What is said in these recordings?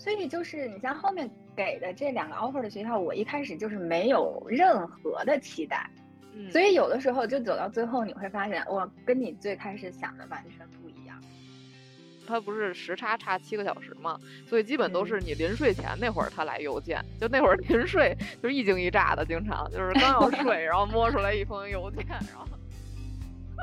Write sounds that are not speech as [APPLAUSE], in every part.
所以就是你像后面给的这两个 offer 的学校，我一开始就是没有任何的期待，嗯，所以有的时候就走到最后，你会发现，我，跟你最开始想的完全不一样。他不是时差差七个小时嘛，所以基本都嗯是你临睡前那会儿他来邮件，就那会儿临睡就是一惊一乍的，经常就是刚要睡，[LAUGHS] 然后摸出来一封邮件，然后。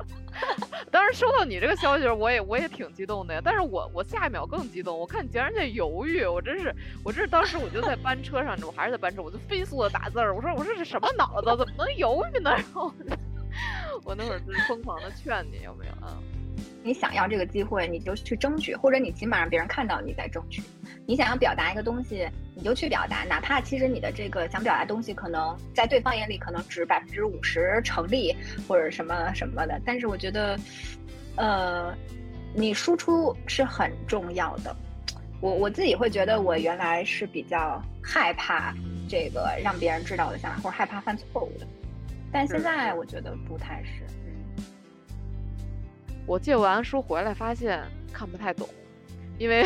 [LAUGHS] 当时收到你这个消息时，我也我也挺激动的呀。但是我我下一秒更激动，我看你竟然在犹豫，我真是我这当时我就在班车上，我还是在班车，我就飞速的打字儿，我说我说这什么脑子，怎么能犹豫呢？然后我就 [LAUGHS] 我那会儿就是疯狂的劝你，有没有啊？你想要这个机会，你就去争取，或者你起码让别人看到你在争取。你想要表达一个东西，你就去表达，哪怕其实你的这个想表达东西，可能在对方眼里可能只百分之五十成立，或者什么什么的。但是我觉得，呃，你输出是很重要的。我我自己会觉得，我原来是比较害怕这个让别人知道我的想法，或者害怕犯错误的。但现在我觉得不太是。嗯我借完书回来发现看不太懂，因为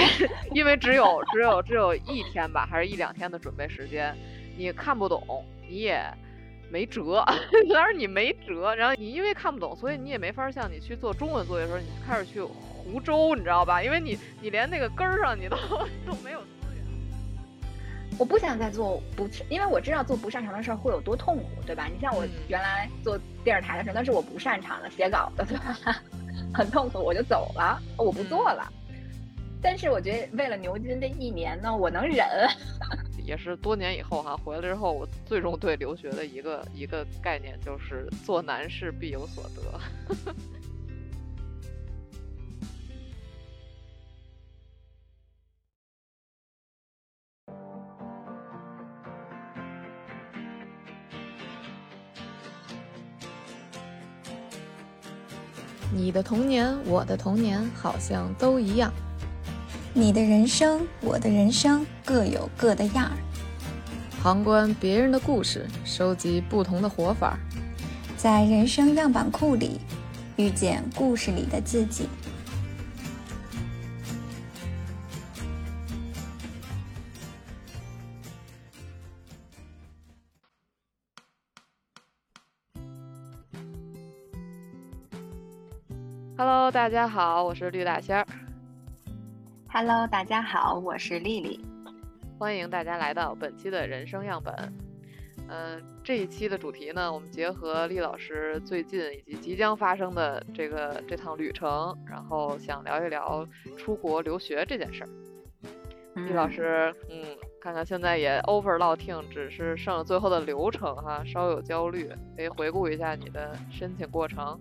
因为只有只有只有一天吧，还是一两天的准备时间，你看不懂，你也没辙，[LAUGHS] 当然你没辙，然后你因为看不懂，所以你也没法像你去做中文作业的时候，你开始去胡诌，你知道吧？因为你你连那个根儿上你都都没有资源。我不想再做不，因为我知道做不擅长的事儿会有多痛苦，对吧？你像我嗯原来做电视台的时候，那是我不擅长的，写稿的，对吧？很痛苦，我就走了，我不做了。但是我觉得为了牛津这一年呢，我能忍。[LAUGHS] 也是多年以后哈，回来之后，我最终对留学的一个一个概念就是做难事必有所得。你的童年，我的童年，好像都一样。你的人生，我的人生，各有各的样儿。旁观别人的故事，收集不同的活法。在人生样板库里，遇见故事里的自己。大家好，我是绿大仙儿，Hello，大家好，我是丽丽。欢迎大家来到本期的人生样本。嗯、这一期的主题呢，我们结合厉老师最近以及即将发生的这个这趟旅程，然后想聊一聊出国留学这件事儿。厉老师，嗯，看看现在也 over 落听，只是剩了最后的流程哈，稍有焦虑，可以回顾一下你的申请过程。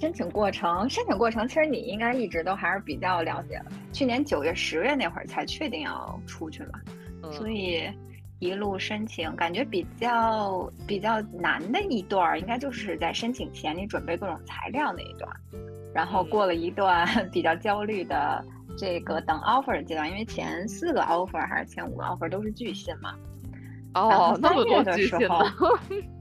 申请过程，申请过程，其实你应该一直都还是比较了解的。去年九月、十月那会儿才确定要出去嘛，嗯，所以一路申请，感觉比较比较难的一段儿，应该就是在申请前你准备各种材料那一段儿，然后嗯过了一段 [LAUGHS] 比较焦虑的这个等 offer 的阶段，因为前四个 offer 还是前五个 offer 都是拒信嘛。哦，那么多的时巨信呢候，[LAUGHS]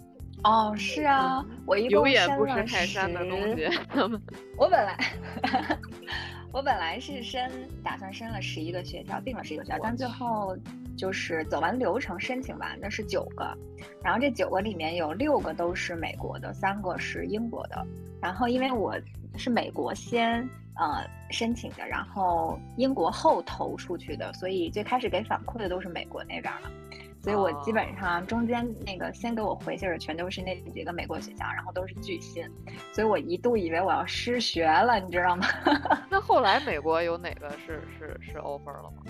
哦，是啊，我一共有眼不识申了泰山的东10西，[LAUGHS] 我本来 [LAUGHS] 我本来是申打算申了十一个学校，定了十一个学校，但最后就是走完流程申请完的是九个，然后这九个里面有六个都是美国的，三个是英国的。然后因为我是美国先呃申请的，然后英国后投出去的，所以最开始给反馈的都是美国那边了。所以我基本上中间那个先给我回信的全都是那几个美国学校，然后都是拒信，所以我一度以为我要失学了，你知道吗？[LAUGHS] 那后来美国有哪个是是是 offer 了吗？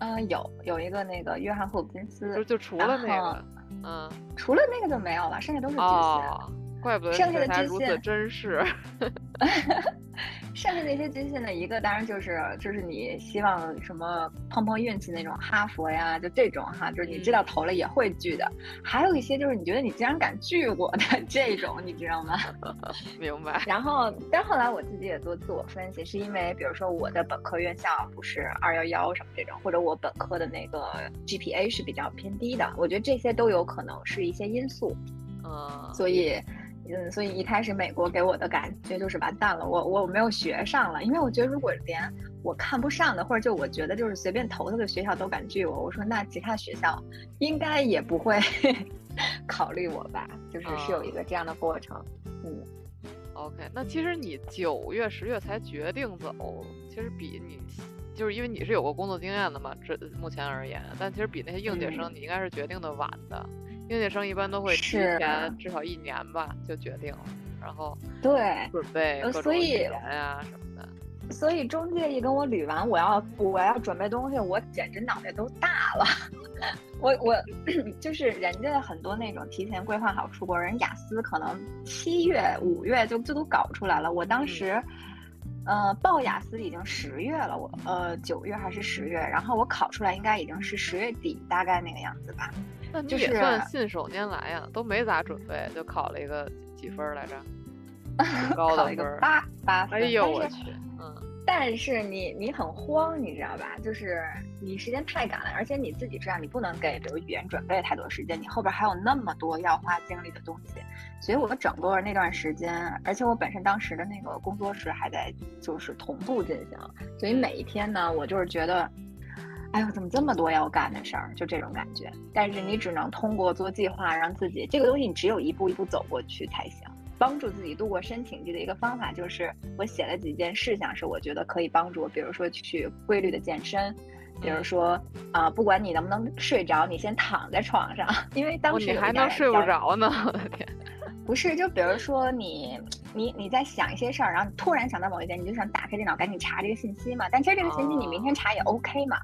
嗯，有有一个那个约翰霍普金斯，就除了那个，嗯，除了那个就没有了，剩下都是拒信。哦，怪不得剩下的你才如此珍视。[LAUGHS] [LAUGHS] 剩下那些军训的一个，当然就是就是你希望什么碰碰运气那种哈佛呀，就这种哈，就是你知道投了也会拒的。还有一些就是你觉得你竟然敢拒我的这种，你知道吗？[LAUGHS] 明白。然后，但后来我自己也做自我分析，是因为比如说我的本科院校不是二幺幺什么这种，或者我本科的那个 GPA 是比较偏低的，我觉得这些都有可能是一些因素。嗯，所以，嗯，所以一开始美国给我的感觉就是完蛋了，我我没有学上了，因为我觉得如果连我看不上的，或者就我觉得就是随便投投的学校都敢拒我，我说那其他学校应该也不会 [LAUGHS] 考虑我吧，就是是有一个这样的过程。嗯，OK，那其实你九月、十月才决定走，其实比你就是因为你是有过工作经验的嘛，这目前而言，但其实比那些应届生你应该是决定的晚的。应届生一般都会提前至少一年吧就决定了，然后对准备各种语言呀什么的。所以中介一跟我捋完，我要我要准备东西，我简直脑袋都大了。[LAUGHS] 我我 [CLEARS THROAT] 就是人家很多那种提前规划好出国人，雅思可能七月五月就就都搞出来了。我当时呃报雅思已经十月了，我呃九月还是十月，然后我考出来应该已经是十月底，大概那个样子吧。那你也算信手拈来呀，都没咋准备就考了一个几分来着？[LAUGHS] 考了一个八八分。哎呦我去！嗯但是你你很慌，你知道吧？就是你时间太赶了，而且你自己知道你不能给比如语言准备太多时间，你后边还有那么多要花精力的东西。所以我整个那段时间，而且我本身当时的那个工作室还在就是同步进行，所以每一天呢，我就是觉得，哎呦，怎么这么多要干的事儿？就这种感觉。但是你只能通过做计划，让自己这个东西你只有一步一步走过去才行。帮助自己度过申请季的一个方法，就是我写了几件事项，是我觉得可以帮助我，比如说去规律的健身，比如说啊，不管你能不能睡着，你先躺在床上，[LAUGHS] 因为当时你还能睡不着呢，我的天！[LAUGHS] 不是，就比如说你你你在想一些事儿，然后你突然想到某一件，你就想打开电脑赶紧查这个信息嘛，但其实这个信息你明天查也 OK 嘛。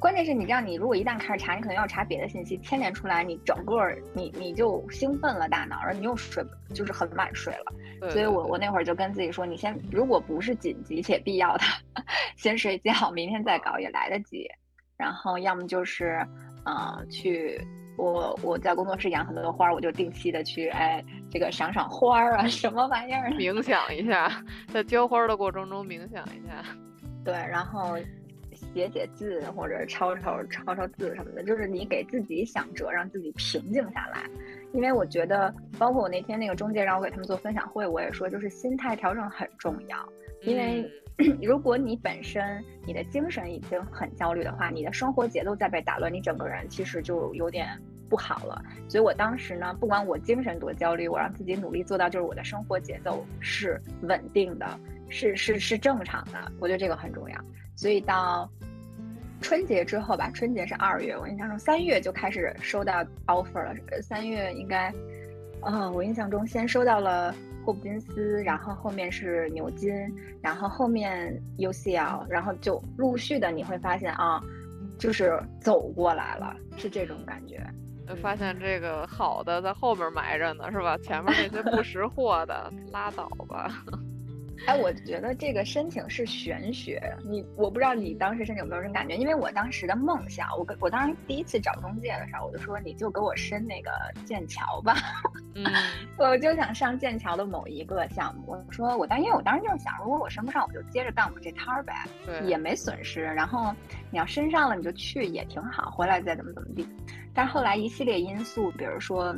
关键是你这样，你如果一旦开始查，你可能要查别的信息，牵连出来，你整个你你就兴奋了大脑，然后你又睡，就是很晚睡了。所以我我那会儿就跟自己说，你先，如果不是紧急且必要的，[LAUGHS] 先睡觉，明天再搞也来得及。然后要么就是，呃，去我我在工作室养很多的花，我就定期的去，哎，这个赏赏花啊，[LAUGHS] 什么玩意儿？冥想一下，在浇花的过程中冥想一下。[LAUGHS] 对，然后。写写字或者抄抄抄抄字什么的，就是你给自己想辙，让自己平静下来。因为我觉得，包括我那天那个中介让我给他们做分享会，我也说，就是心态调整很重要。因为 [CLEARS THROAT] 如果你本身你的精神已经很焦虑的话，你的生活节奏在被打乱，你整个人其实就有点不好了。所以我当时呢，不管我精神多焦虑，我让自己努力做到，就是我的生活节奏是稳定的，是是是正常的。我觉得这个很重要。所以到春节之后吧，春节是二月，我印象中三月就开始收到 offer 了。三月应该，呃，我印象中先收到了霍普金斯，然后后面是牛津，然后后面 UCL，然后就陆续的你会发现啊，就是走过来了，是这种感觉。发现这个好的在后面埋着呢，是吧？前面那些不识货的拉倒吧。哎，我觉得这个申请是玄学。你我不知道你当时申请有没有这种感觉，因为我当时的梦想，我跟我当时第一次找中介的时候，我就说你就给我申那个剑桥吧，[LAUGHS] 嗯，我就想上剑桥的某一个项目。我说我当因为我当时就是想，如果我申不上，我就接着干我这摊儿呗，也没损失。然后你要申上了，你就去也挺好，回来再怎么怎么地。但是后来一系列因素，比如说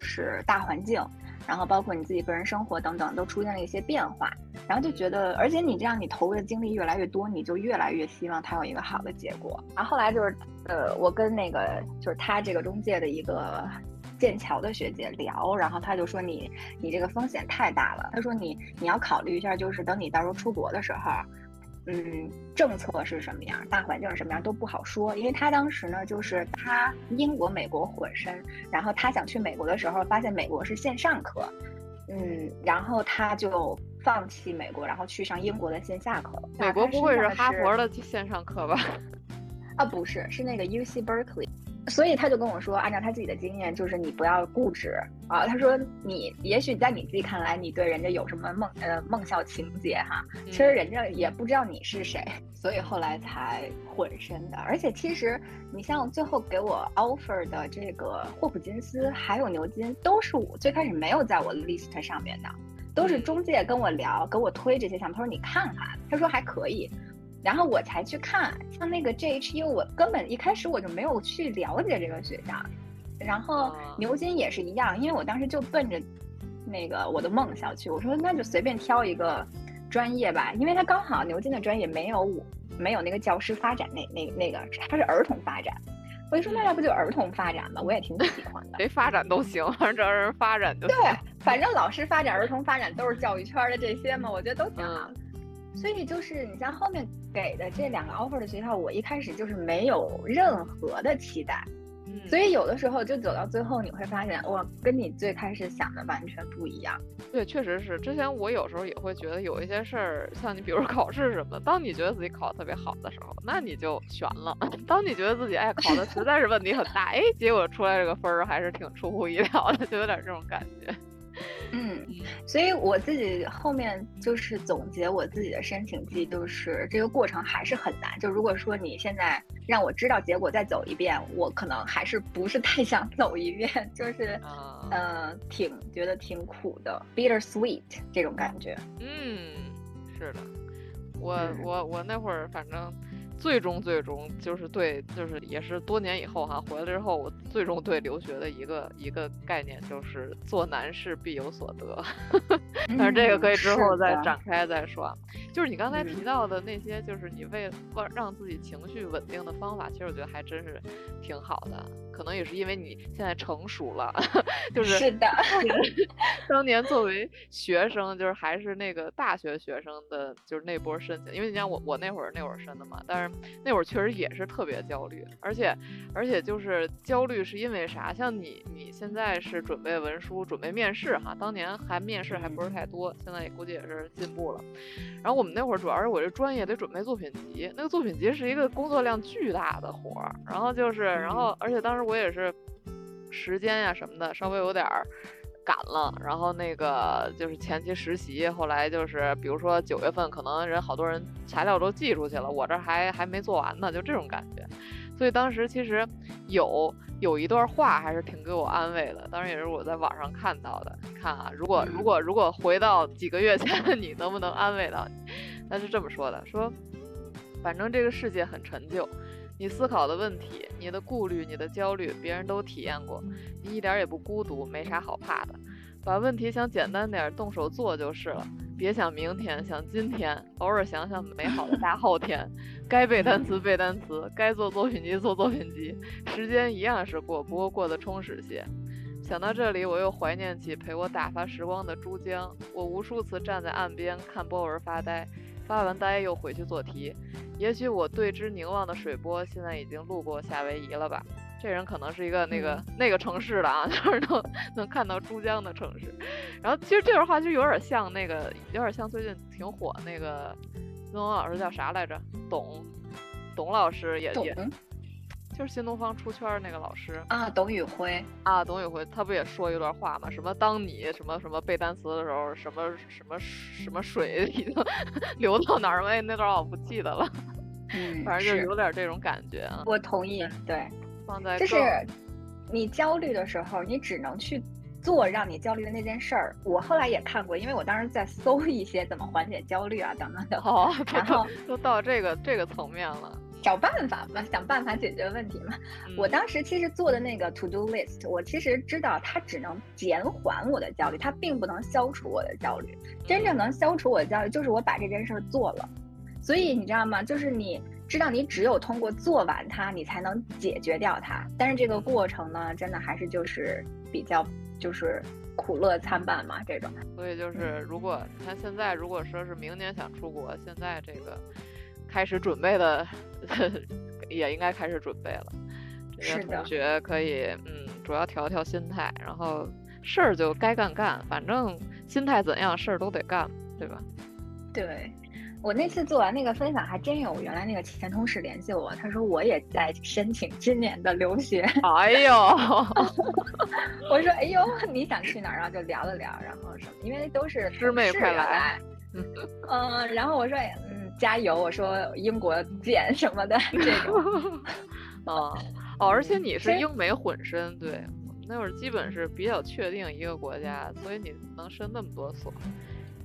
是大环境。然后包括你自己个人生活等等，都出现了一些变化，然后就觉得，而且你这样，你投入的精力越来越多，你就越来越希望他有一个好的结果。然后后来就是，呃，我跟那个就是他这个中介的一个剑桥的学姐聊，然后他就说你你这个风险太大了，他说你你要考虑一下，就是等你到时候出国的时候。嗯，政策是什么样，大环境是什么样都不好说，因为他当时呢，就是他英国、美国混身，然后他想去美国的时候，发现美国是线上课，嗯，然后他就放弃美国，然后去上英国的线下课。美国不会是哈佛的线上课吧？[LAUGHS] 啊，不是，是那个 U C Berkeley。所以他就跟我说，按照他自己的经验，就是你不要固执啊。他说你也许在你自己看来，你对人家有什么梦呃梦校情节哈，其实人家也不知道你是谁，[LAUGHS] 所以后来才混身的。而且其实你像最后给我 offer 的这个霍普金斯还有牛津，都是我最开始没有在我的 list 上面的，都是中介跟我聊，给我推这些项目。他说你看看，他说还可以。然后我才去看，像那个 JHU，我根本一开始我就没有去了解这个学校。然后牛津也是一样，因为我当时就奔着那个我的梦想去，我说那就随便挑一个专业吧，因为他刚好牛津的专业没有我没有那个教师发展那那那个，他是儿童发展。我一说那要不就儿童发展吧，我也挺喜欢的。谁发展都行，[LAUGHS] 反正发展就对，反正老师发展、儿童发展都是教育圈的这些嘛，我觉得都挺好。所以就是你像后面给的这两个 offer 的学校，我一开始就是没有任何的期待。所以有的时候就走到最后，你会发现，我，跟你最开始想的完全不一样。对，确实是。之前我有时候也会觉得有一些事儿，像你比如考试什么的，当你觉得自己考得特别好的时候，那你就悬了；当你觉得自己哎考的实在是问题很大，哎，结果出来这个分儿还是挺出乎意料的，就有点这种感觉。嗯，所以我自己后面就是总结我自己的申请季，就是这个过程还是很难。就如果说你现在让我知道结果再走一遍，我可能还是不是太想走一遍，就是呃，挺觉得挺苦的，bitter sweet 这种感觉。嗯，是的，我我我那会儿反正。最终，最终就是对，就是也是多年以后哈，回来之后，我最终对留学的一个一个概念就是做难事必有所得。[LAUGHS] 但是这个可以之后再展开再说。就是你刚才提到的那些，就是你为了让自己情绪稳定的方法，其实我觉得还真是挺好的。可能也是因为你现在成熟了，就是是的。[LAUGHS] 当年作为学生，就是还是那个大学学生的，就是那波申请，因为你像我，我那会儿那会儿申的嘛，但是那会儿确实也是特别焦虑，而且而且就是焦虑是因为啥？像你你现在是准备文书，准备面试哈，当年还面试还不是太多，现在也估计也是进步了。然后我们那会儿主要是我这专业得准备作品集，那个作品集是一个工作量巨大的活儿，然后就是然后而且当时。我也是时间呀什么的稍微有点赶了，然后那个就是前期实习，后来就是比如说九月份可能人好多人材料都寄出去了，我这还还没做完呢，就这种感觉。所以当时其实有有一段话还是挺给我安慰的，当然也是我在网上看到的。你看啊，如果如果如果回到几个月前的 [LAUGHS] 你，能不能安慰到你？他是这么说的：说反正这个世界很陈旧。你思考的问题，你的顾虑，你的焦虑，别人都体验过，你一点也不孤独，没啥好怕的。把问题想简单点，动手做就是了。别想明天，想今天，偶尔想想美好的大后天。[LAUGHS] 该背单词背单词，该做作品集做作品集。时间一样是过，不过过得充实些。想到这里，我又怀念起陪我打发时光的珠江。我无数次站在岸边看波纹发呆。发完呆又回去做题，也许我对之凝望的水波现在已经路过夏威夷了吧？这人可能是一个那个那个城市的啊，[LAUGHS] 就是能能看到珠江的城市。然后其实这段话就有点像那个，有点像最近挺火那个，孙文老师叫啥来着？董董老师也也。就是新东方出圈那个老师啊，董宇辉啊，董宇辉，他不也说一段话吗？什么当你什么什么背单词的时候，什么什么什么水已经 [LAUGHS] 流到哪儿了？哎，那段我不记得了。嗯，[LAUGHS] 反正就有点这种感觉啊。我同意，对，放在就是你焦虑的时候，你只能去做让你焦虑的那件事儿。我后来也看过，因为我当时在搜一些怎么缓解焦虑啊等等的。哦，然后都到这个这个层面了。找办法嘛，想办法解决问题嘛。我当时其实做的那个 to do list，我其实知道它只能减缓我的焦虑，它并不能消除我的焦虑。真正能消除我的焦虑，就是我把这件事儿做了。所以你知道吗？就是你知道，你只有通过做完它，你才能解决掉它。但是这个过程呢，真的还是就是比较就是苦乐参半嘛，这种。所以就是，如果他现在如果说是明年想出国，现在这个。开始准备的，也应该开始准备了。是的，同学可以，嗯，主要调调心态，然后事儿就该干干，反正心态怎样，事儿都得干，对吧？对，我那次做完那个分享，还真有原来那个前同事联系我，他说我也在申请今年的留学。[LAUGHS] 哎呦，我说哎呦，你想去哪儿？然后就聊了聊，然后什么，因为都是师妹快来。[LAUGHS] 嗯，然后我说嗯。加油！我说英国见什么的这种，[LAUGHS] 哦哦，而且你是英美混身，对，我们那会儿基本是比较确定一个国家，所以你能申那么多所，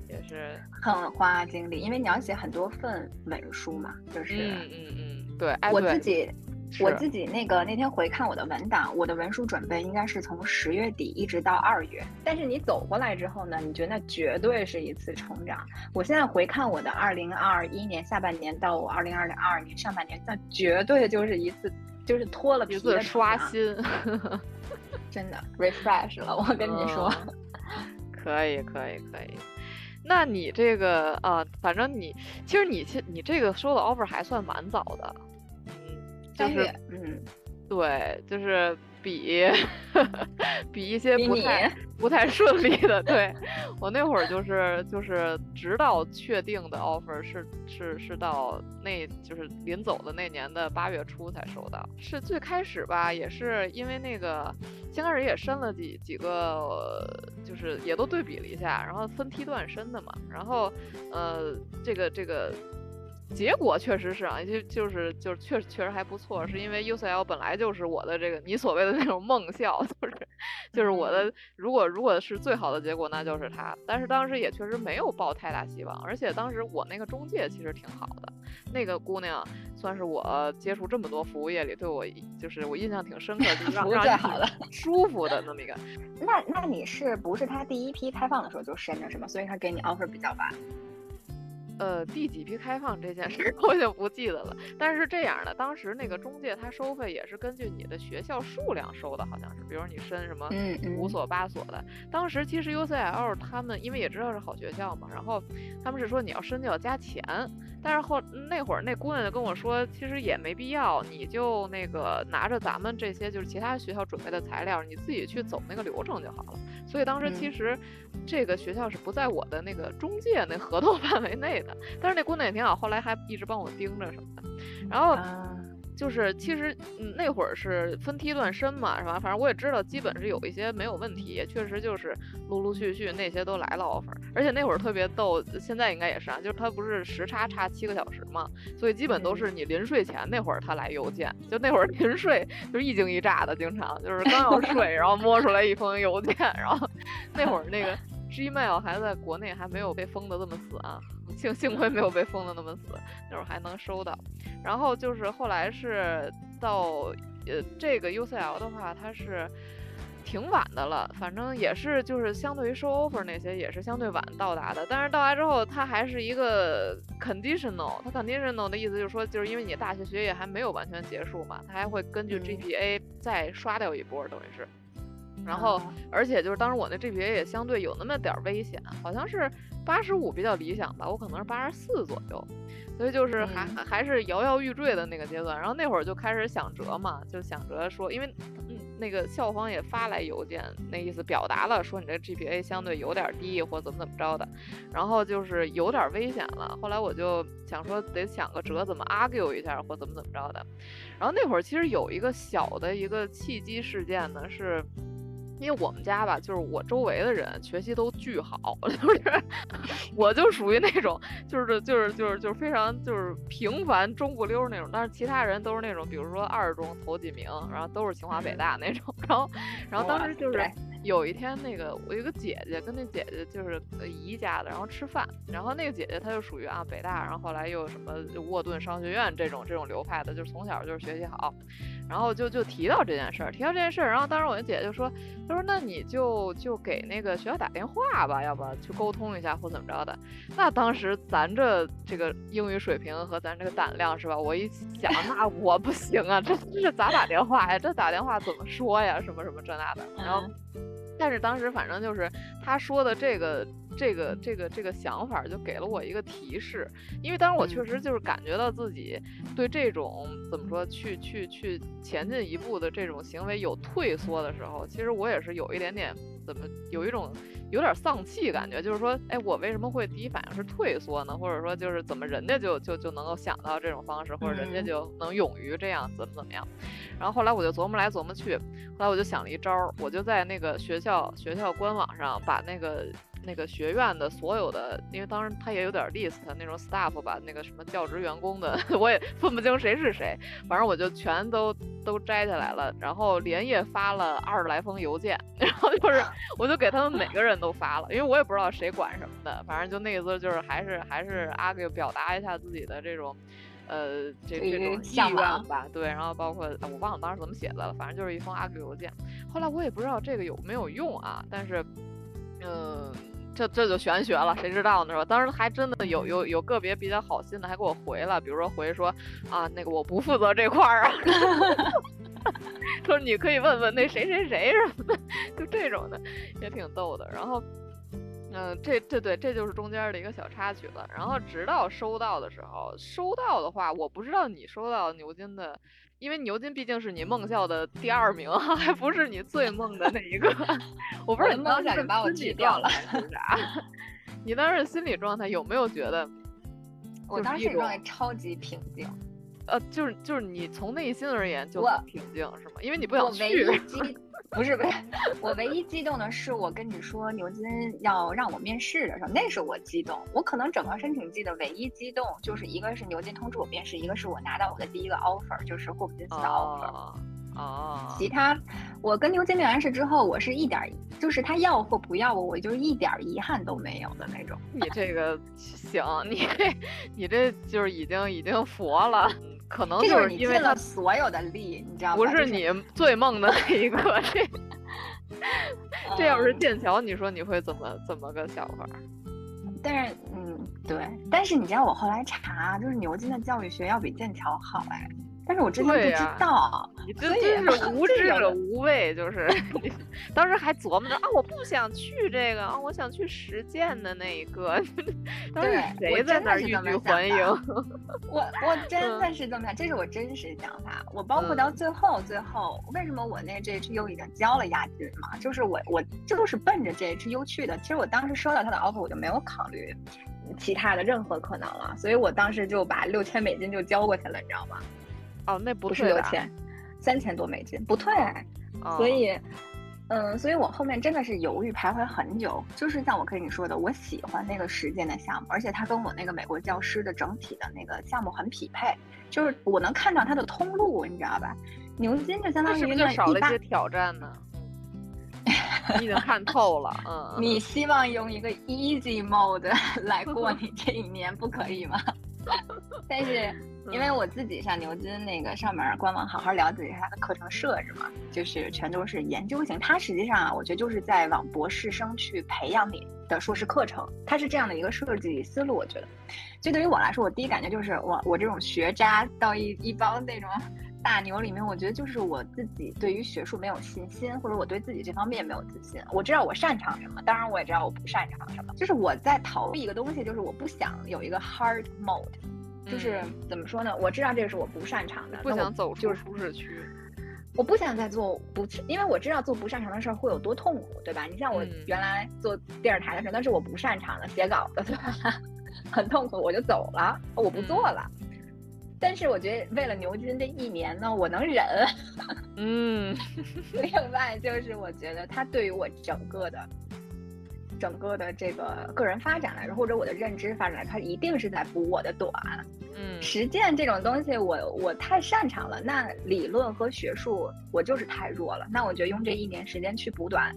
也是很花精力，因为你要写很多份文书嘛，就是嗯嗯嗯，对，我自己我自己那个那天回看我的文档，我的文书准备应该是从十月底一直到二月。但是你走过来之后呢，你觉得那绝对是一次成长。我现在回看我的二零二一年下半年到我二零二零二二年上半年，那绝对就是一次就是脱了皮的刷新，真的 refresh 了。我跟你说，可以可以可以。那你这个啊，反正你其实你你这个收的 offer 还算蛮早的。就是嗯，对，就是比 [LAUGHS] 比一些不太 [LAUGHS] 不太顺利的，对。我那会儿就是就是直到确定的 offer 是是是到那就是临走的那年的八月初才收到，是最开始吧，也是因为那个先开始也申了几几个，就是也都对比了一下，然后分梯段申的嘛，然后呃这个这个。结果确实是啊，就就是就是确实确实还不错，是因为 UCL 本来就是我的这个你所谓的那种梦校，[LAUGHS] 就是就是我的如果如果是最好的结果，那就是它。但是当时也确实没有抱太大希望，而且当时我那个中介其实挺好的，那个姑娘算是我接触这么多服务业里对我就是我印象挺深刻，就是让让好的舒服的那么一个。那那你是不是他第一批开放的时候就申的是吗？所以他给你 offer 比较晚。呃，第几批开放这件事 [LAUGHS] 我就不记得了。但是这样的，当时那个中介他收费也是根据你的学校数量收的，好像是，比如你申什么五所八所的。当时其实 UCL 他们因为也知道是好学校嘛，然后他们是说你要申就要加钱。但是后那会儿那姑娘就跟我说，其实也没必要，你就那个拿着咱们这些就是其他学校准备的材料，你自己去走那个流程就好了。所以当时其实这个学校是不在我的那个中介那合同 [LAUGHS] 范围内的。但是那姑娘也挺好，后来还一直帮我盯着什么的。然后就是其实那会儿是分梯段申嘛，是吧？反正我也知道，基本是有一些没有问题，也确实就是陆陆续续那些都来了 offer。而且那会儿特别逗，现在应该也是啊，就是他不是时差差七个小时嘛，所以基本都是你临睡前那会儿他来邮件，就那会儿临睡就一惊一乍的，经常就是刚要睡，然后摸出来一封邮件，然后 [LAUGHS] 那会儿那个。Gmail 还在国内还没有被封的这么死啊，幸幸亏没有被封的那么死，那会儿还能收到。然后就是后来是到呃这个 UCL 的话，它是挺晚的了，反正也是就是相对于收 offer 那些也是相对晚到达的。但是到达之后，它还是一个 conditional，它 conditional 的意思就是说，就是因为你大学学业还没有完全结束嘛，它还会根据 GPA 再刷掉一波，等于是。然后，而且就是当时我那 GPA 也相对有那么点儿危险，好像是八十五比较理想吧，我可能是八十四左右，所以就是还还是摇摇欲坠的那个阶段。然后那会儿就开始想辙嘛，就想着说，因为嗯那个校方也发来邮件，那意思表达了说你这 GPA 相对有点低或怎么怎么着的，然后就是有点危险了。后来我就想说得想个辙，怎么 argue 一下或怎么怎么着的。然后那会儿其实有一个小的一个契机事件呢是。因为我们家吧，就是我周围的人学习都巨好，[LAUGHS] 就是我就属于那种，就是就是就是就是非常就是平凡中不溜那种，但是其他人都是那种，比如说二中头几名，然后都是清华北大那种，然后然后当时就是。有一天，那个我有个姐姐，跟那姐姐就是姨家的，然后吃饭，然后那个姐姐她就属于啊北大，然后后来又什么沃顿商学院这种这种流派的，就是从小就是学习好，然后就就提到这件事儿，提到这件事儿，然后当时我那姐姐就说，她说那你就就给那个学校打电话吧，要不去沟通一下或怎么着的。那当时咱这这个英语水平和咱这个胆量是吧？我一想，那我不行啊，这这是咋打电话呀？这打电话怎么说呀？什么什么这那的，然后。但是当时反正就是他说的这个这个这个这个想法，就给了我一个提示，因为当时我确实就是感觉到自己对这种怎么说去去去前进一步的这种行为有退缩的时候，其实我也是有一点点怎么有一种。有点丧气感觉，就是说，哎，我为什么会第一反应是退缩呢？或者说，就是怎么人家就就就能够想到这种方式，或者人家就能勇于这样怎么怎么样？然后后来我就琢磨来琢磨去，后来我就想了一招，我就在那个学校学校官网上把那个。那个学院的所有的，因为当时他也有点 list 那种 staff 吧，那个什么教职员工的，[LAUGHS] 我也分不清谁是谁，反正我就全都都摘下来了，然后连夜发了二十来封邮件，[LAUGHS] 然后就是 [LAUGHS] 我就给他们每个人都发了，因为我也不知道谁管什么的，反正就那意思就是还是还是阿给表达一下自己的这种。呃这这种意愿吧，对，然后包括呃我忘了当时怎么写的了，反正就是一封阿 Q 邮件。后来我也不知道这个有没有用啊，但是，嗯。这这就玄学了，谁知道呢？是吧？当时还真的有有有个别比较好心的，还给我回了，比如说回说啊，那个我不负责这块儿啊，[LAUGHS] 说你可以问问那谁谁谁什么的，就这种的也挺逗的。然后，嗯，这这对这就是中间的一个小插曲了。然后直到收到的时候，收到的话，我不知道你收到牛津的。因为牛津毕竟是你梦校的第二名，[LAUGHS] 还不是你最梦的那一个。[LAUGHS] 我不知道你当时把我拒掉了是啥？[LAUGHS] 你当时心理状态有没有觉得？我当时状态超级平静。呃，就是就是你从内心而言就很平静是吗？因为你不想去。不是不是，我唯一激动的是我跟你说牛津要让我面试的时候，那是我激动。我可能整个申请季的唯一激动，就是一个是牛津通知我面试，一个是我拿到我的第一个 offer，就是霍普金斯的 offer。哦。其他，我跟牛津面完试之后，我是一点，就是他要或不要我，我就一点遗憾都没有的那种。你这个行，你这你这就是已经已经佛了。可能就是因为他所有的力，你知道吗？不是你最梦的那一个。这 [LAUGHS] 这要是剑桥，你说你会怎么怎么个想法？但是，嗯，对。但是你知道我后来查，就是牛津的教育学要比剑桥好哎。但是我之前不知道，你真真是无知者无畏，就是 [LAUGHS] 当时还琢磨着啊，我不想去这个啊，我想去实践的那一个。[LAUGHS] 当时谁在那儿欲拒还迎？我 [LAUGHS] 我真的是这么想，这是我真实想法。我包括到最后最后，为什么我那 JHU 已经交了押金嘛？就是我我就是奔着 JHU 去的。其实我当时收到他的 offer，我就没有考虑其他的任何可能了，所以我当时就把六千美金就交过去了，你知道吗？哦，那不是六千，三千多美金不退，所以，嗯，所以我后面真的是犹豫徘徊很久。就是像我跟你说的，我喜欢那个实践的项目，而且它跟我那个美国教师的整体的那个项目很匹配，就是我能看到它的通路，你知道吧？牛津就相当于就少了一些挑战呢。[LAUGHS] 你已经看透了，嗯。你希望用一个 easy mode 来过你这一年，不可以吗？[LAUGHS] 但是。因为我自己上牛津那个上面官网好好了解一下它的课程设置嘛，就是全都是研究型。它实际上啊，我觉得就是在往博士生去培养你的硕士课程，它是这样的一个设计思路。我觉得，就对于我来说，我第一感觉就是我我这种学渣到一一帮那种 [LAUGHS] 大牛里面，我觉得就是我自己对于学术没有信心，或者我对自己这方面没有自信。我知道我擅长什么，当然我也知道我不擅长什么。就是我在逃避一个东西，就是我不想有一个 hard mode。就是怎么说呢？我知道这个是我不擅长的，不想走出舒适区。我不想再做不，因为我知道做不擅长的事儿会有多痛苦，对吧？你像我原来做电视台的时候，那是我不擅长的，写稿子，对吧？[LAUGHS] 很痛苦，我就走了，我不做了。但是我觉得为了牛津这一年呢，我能忍。嗯。[LAUGHS] 另外就是我觉得他对于我整个的。整个的这个个人发展来说，或者我的认知发展来说，它一定是在补我的短。嗯，实践这种东西，我我太擅长了。那理论和学术，我就是太弱了。那我觉得用这一年时间去补短，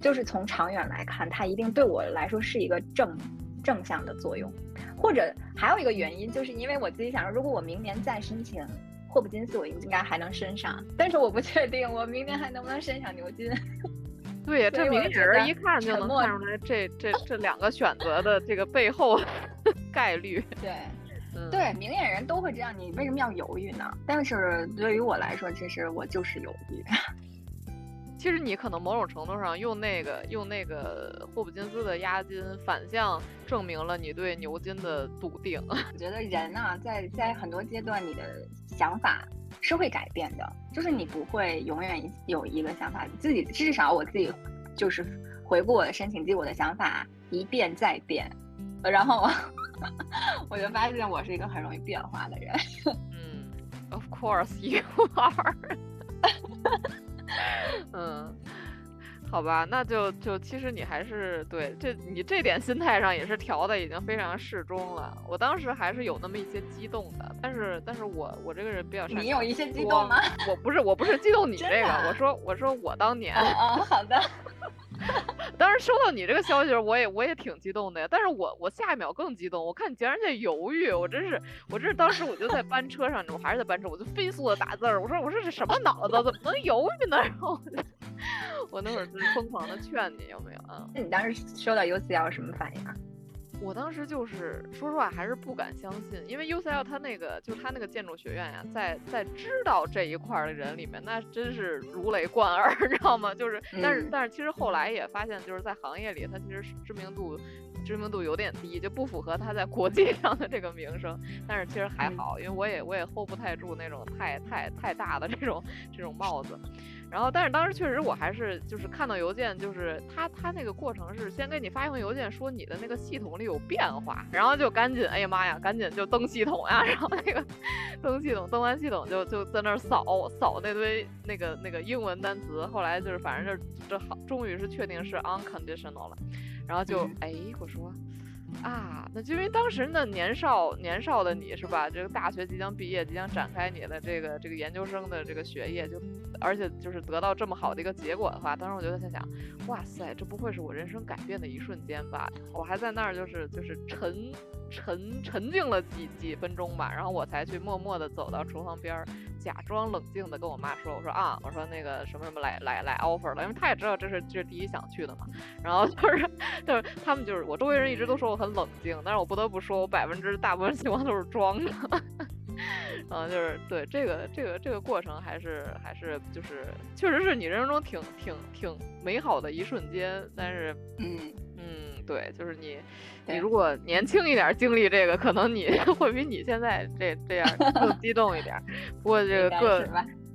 就是从长远来看，它一定对我来说是一个正正向的作用。或者还有一个原因，就是因为我自己想说，如果我明年再申请霍普金斯，我应该还能升上。但是我不确定我明年还能不能升上牛津。对呀，这明眼人一看就能看出来，这这这两个选择的这个背后 [LAUGHS] 概率。对，[LAUGHS] 对，明眼人都会这样，你为什么要犹豫呢？但是对于我来说，其实我就是犹豫。[LAUGHS] 其实你可能某种程度上用那个用那个霍普金斯的押金，反向证明了你对牛津的笃定。我觉得人呢，在在很多阶段，你的想法。是会改变的，就是你不会永远有一个想法，自己至少我自己就是回顾我的申请季，我的想法一变再变，然后 [LAUGHS] 我就发现我是一个很容易变化的人。嗯，Of course you [LAUGHS] are。[LAUGHS] 嗯。好吧，那就就其实你还是对这你这点心态上也是调的已经非常适中了。我当时还是有那么一些激动的，但是但是我我这个人比较你有一些激动吗？我不是我不是激动你这个，我说我说我当年啊好的，[LAUGHS] [LAUGHS] 当时收到你这个消息，我也我也挺激动的呀。但是我我下一秒更激动，我看你竟然在犹豫，我真是我这当时我就在班车上，我还是在班车，我就飞速的打字儿，我说我说这什么脑子，怎么能犹豫呢？[LAUGHS] 然后我那会儿是疯狂的劝你，有没有啊？那你当时收到 UCL 什么反应啊？我当时就是说实话，还是不敢相信，因为 UCL 它那个就是它那个建筑学院呀，在在知道这一块的人里面，那真是如雷贯耳，[LAUGHS] 你知道吗？就是，但是但是其实后来也发现，就是在行业里，它其实知名度知名度有点低，就不符合他在国际 [LAUGHS] 上的这个名声。但是其实还好，因为我也我也 hold 不太住那种太太太大的这种这种帽子。然后，但是当时确实我还是就是看到邮件，就是他他那个过程是先给你发一封邮件说你的那个系统里有变化，然后就赶紧哎呀妈呀，赶紧就登系统呀，[LAUGHS] 然后那个登系统，登完系统就就在那儿扫扫那堆那个那个英文单词，后来就是反正就这好，终于是确定是 unconditional 了，然后就哎我说。啊，那就因为当时那，年少年少的你是吧？这个大学即将毕业，即将展开你的这个这个研究生的这个学业，就而且就是得到这么好的一个结果的话，当时我就在想，哇塞，这不会是我人生改变的一瞬间吧？我还在那儿就是就是沉沉沉静了几几分钟吧，然后我才去默默的走到厨房边儿。假装冷静的跟我妈说：“我说啊，我说那个什么什么来来来 offer 了，因为她也知道这是这是第一想去的嘛。然后就是就是他们就是我周围人一直都说我很冷静，但是我不得不说，我百分之大部分情况都是装的。[LAUGHS] 嗯，就是对这个这个这个过程还是还是就是确实是你人生中挺挺挺美好的一瞬间，但是嗯嗯，对，就是你。”你如果年轻一点经历这个，可能你 [LAUGHS] 会比你现在这这样更激动一点。不过这个各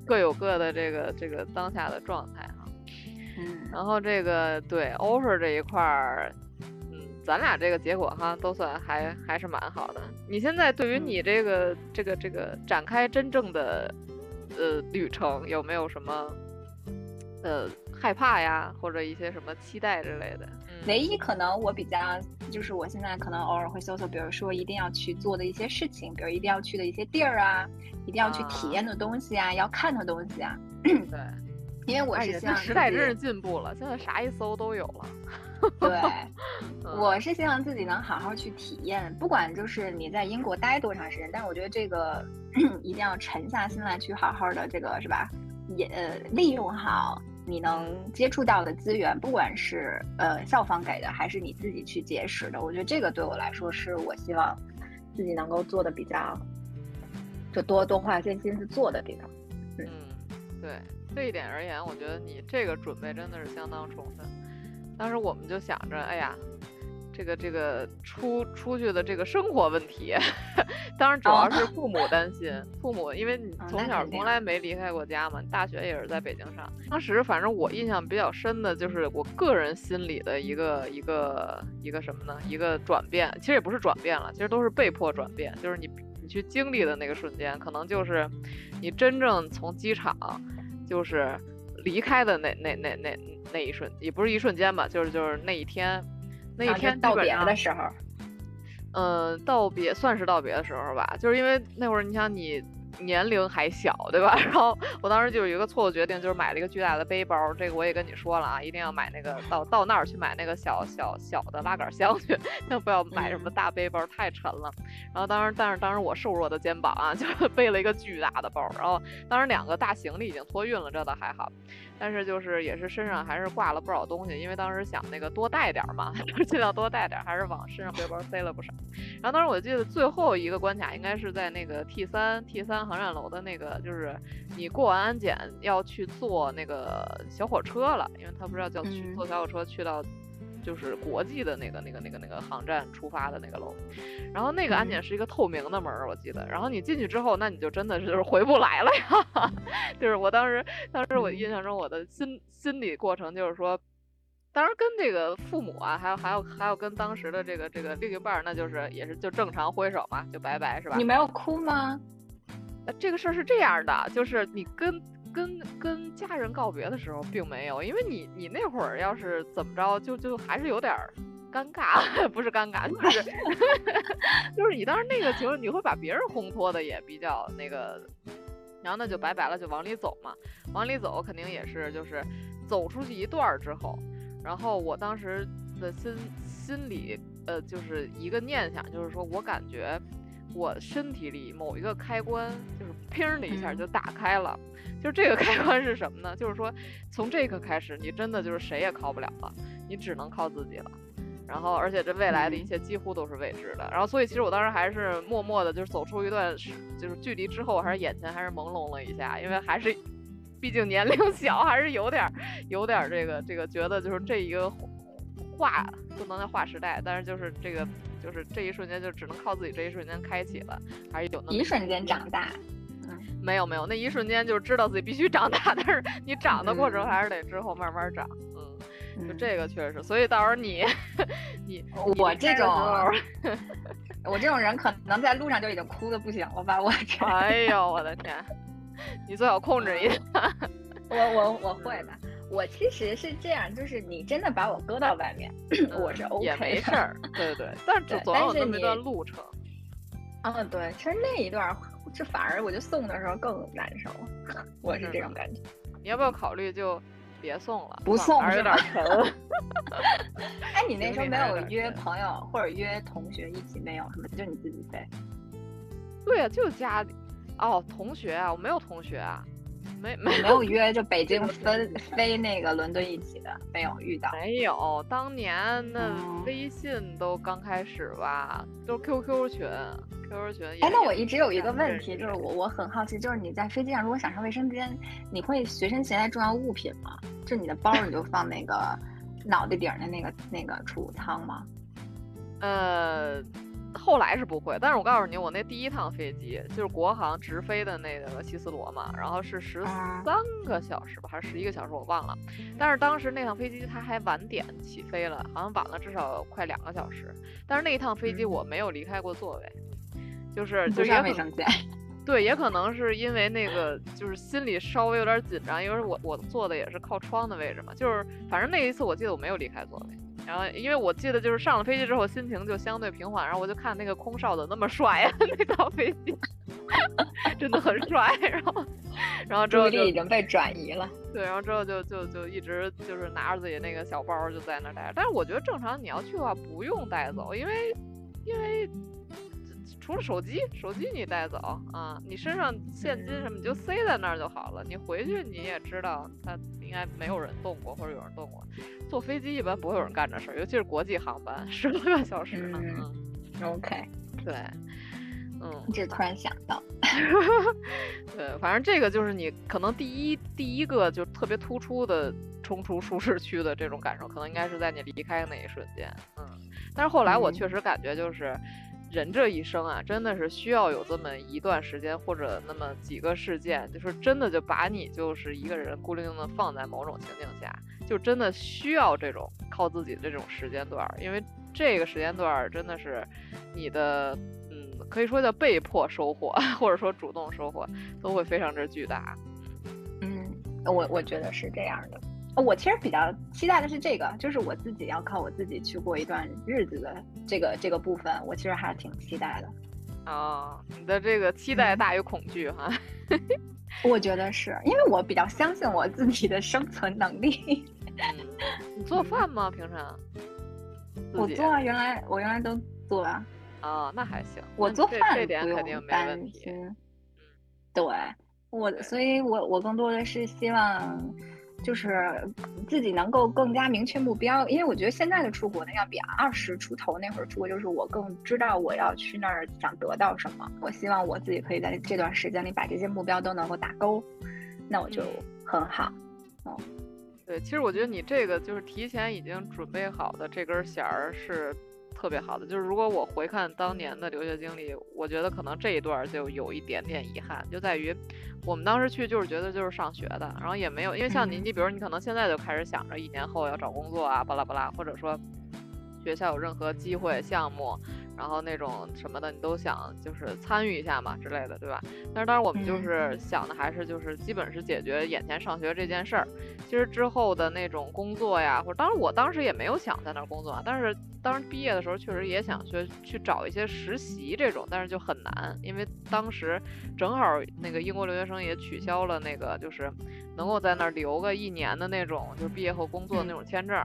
各有各的这个这个当下的状态哈。嗯。然后这个对 offer 这一块儿，嗯，咱俩这个结果哈都算还还是蛮好的。你现在对于你这个这个这个展开真正的呃旅程，有没有什么呃害怕呀，或者一些什么期待之类的？唯一可能我比较就是我现在可能偶尔会搜搜，比如说一定要去做的一些事情，比如一定要去的一些地儿啊，一定要去体验的东西啊，要看的东西啊。对，[CLEARS THROAT] 因为我是希望时代真是进步了，现在啥一搜都有了。[LAUGHS] 对，我是希望自己能好好去体验，不管就是你在英国待多长时间，但是我觉得这个 [CLEARS THROAT] 一定要沉下心来去好好的这个是吧？也呃利用好。你能接触到的资源，不管是呃校方给的，还是你自己去结识的，我觉得这个对我来说是我希望自己能够做的比较，就多多花些心思做的地方。嗯，对这一点而言，我觉得你这个准备真的是相当充分。当时我们就想着，哎呀。这个这个出出去的这个生活问题，[LAUGHS] 当然主要是父母担心。父母因为你从小从来没离开过家嘛，大学也是在北京上。当时反正我印象比较深的就是我个人心里的一个一个一个什么呢？一个转变，其实也不是转变了，其实都是被迫转变。就是你你去经历的那个瞬间，可能就是你真正从机场就是离开的那那那那那一瞬，也不是一瞬间吧，就是就是那一天。那一天道别的时候，嗯，道别算是道别的时候吧，就是因为那会儿你想你。年龄还小，对吧？[LAUGHS] 然后我当时就有一个错误决定，就是买了一个巨大的背包。这个我也跟你说了啊，一定要买那个到到那儿去买那个小小小的拉杆箱去，[LAUGHS] 千万不要买什么大背包，太沉了。然后当时，但是当时我瘦弱的肩膀啊，[LAUGHS] 就背了一个巨大的包。然后当时两个大行李已经托运了，这倒还好。但是就是也是身上还是挂了不少东西，因为当时想那个多带点嘛 [LAUGHS] 就，尽量多带点，还是往身上背包塞了不少。然后当时我记得最后一个关卡应该是在那个 T 三 T 三。航站楼的那个，就是你过完安检要去坐那个小火车了，因为他不知道叫去坐小火车去到，就是国际的那个那个那个那个航站出发的那个楼。然后那个安检是一个透明的门，我记得。然后你进去之后，那你就真的是就 [LAUGHS] 是回不来了呀。[LAUGHS] 就是我当时，当时我印象中我的心心理过程就是说，当时跟这个父母啊，还有还有还有跟当时的这个这个另一半，那就是也是就正常挥手嘛，就拜拜是吧？你没有哭吗？这个事儿是这样的，就是你跟跟跟家人告别的时候，并没有，因为你你那会儿要是怎么着，就就还是有点尴尬，[LAUGHS] 不是尴尬，就是 [LAUGHS] 就是你当时那个情况，你会把别人烘托的也比较那个，然后那就拜拜了，就往里走嘛，往里走肯定也是就是走出去一段之后。然后我当时的心心里呃就是一个念想，就是说我感觉我身体里某一个开关就砰的一下就打开了。就这个 [LAUGHS] 开关是什么呢？就是说从这一刻开始，你真的就是谁也靠不了了，你只能靠自己了。然后，而且这未来的一切几乎都是未知的。然后，所以其实我当时还是默默的，就是走出一段就是距离之后，还是眼前还是朦胧了一下，因为还是毕竟年龄小，还是有点有点这个这个觉得就是这一个划不能叫划时代，但是就是这个就是这一瞬间就只能靠自己，这一瞬间开启了，还是有那么一瞬间长大。没有没有，那一瞬间就是知道自己必须长大，[LAUGHS] 但是你长的过程还是得之后慢慢长。嗯就这个确实，所以到时候你，你我这种，[LAUGHS] 我这种人可能在路上就已经哭的不行了吧？我这，哎呦我的天，你最好控制一下。我我我会的，我其实是这样，就是你真的把我搁到外面，我是 OK 也没事儿，对对，但是总有那么一段路程。嗯，对，其实那一段，这反而我就送的时候更难受，[LAUGHS] 我是这种感觉。你要不要考虑就？别送了，不送有点沉。[LAUGHS] 哎，你那时候没有约朋友或者约同学一起没有什么，就你自己飞？对呀，就家里。哦，同学啊，我没有同学啊，没没没有约就北京飞飞那个伦敦一起的，没有遇到。没有，当年那微信都刚开始吧，都是 QQ 群。QQ 群。哎，那我一直有一个问题，就是我我很好奇，就是你在飞机上如果想上卫生间，你会随身携带重要物品吗？就你的包你就放那个脑袋顶的那个那个储物仓吗？[LAUGHS] 呃，后来是不会，但是我告诉你，我那第一趟飞机就是国航直飞的那个希斯罗嘛，然后是十三个小时吧，还是十一个小时，我忘了。但是当时那趟飞机它还晚点起飞了，好像晚了至少快两个小时。但是那一趟飞机我没有离开过座位。就是就也可能 [LAUGHS] 对，也可能是因为那个就是心里稍微有点紧张，因为我我坐的也是靠窗的位置嘛。就是反正那一次我记得我没有离开座位，然后因为我记得就是上了飞机之后心情就相对平缓，然后我就看那个空少怎么那么帅呀，[LAUGHS] 那趟飞机真的很帅。然后然后之后就已经被转移了。对，然后之后就就就一直就是拿着自己那个小包就在那待着。但是我觉得正常你要去的话不用带走，因为因为。除了手机，手机你带走啊，你身上现金什么你就塞在那儿就好了。你回去你也知道，它应该没有人动过，或者有人动过。坐飞机一般不会有人干这事儿，尤其是国际航班，十多个小时呢。嗯，OK，对，嗯，这突然想到，[LAUGHS] 对，反正这个就是你可能第一第一个就特别突出的冲出舒适区的这种感受，可能应该是在你离开的那一瞬间。嗯，但是后来我确实感觉就是。人这一生啊，真的是需要有这么一段时间，或者那么几个事件，就是真的就把你就是一个人孤零零的放在某种情境下，就真的需要这种靠自己这种时间段，因为这个时间段真的是你的，嗯，可以说叫被迫收获，[LAUGHS] 或者说主动收获，都会非常之巨大。嗯，我我觉得是这样的。我其实比较期待的是这个，就是我自己要靠我自己去过一段日子的这个这个部分，我其实还是挺期待的。哦，你的这个期待大于恐惧哈？[LAUGHS] 我觉得是因为我比较相信我自己的生存能力。[LAUGHS] 你做饭吗？平常？我做啊，原来我原来都做啊。哦，那还行。我做饭这点肯定没问题。对，我所以，我我更多的是希望。就是自己能够更加明确目标，因为我觉得现在的出国呢，要比二十出头那会儿出国，就是我更知道我要去那儿想得到什么。我希望我自己可以在这段时间里把这些目标都能够打勾，那我就很好。嗯，对，其实我觉得你这个就是提前已经准备好的这根弦儿是。特别好的，就是如果我回看当年的留学经历，我觉得可能这一段就有一点点遗憾，就在于我们当时去就是觉得就是上学的，然后也没有，因为像您，你比如你可能现在就开始想着一年后要找工作啊，巴拉巴拉，或者说学校有任何机会项目。然后那种什么的，你都想就是参与一下嘛之类的，对吧？但是当然我们就是想的还是就是基本是解决眼前上学这件事儿。其实之后的那种工作呀，或者当然我当时也没有想在那儿工作，但是当时毕业的时候确实也想去去找一些实习这种，但是就很难，因为当时正好那个英国留学生也取消了那个就是能够在那儿留个一年的那种就是毕业后工作的那种签证。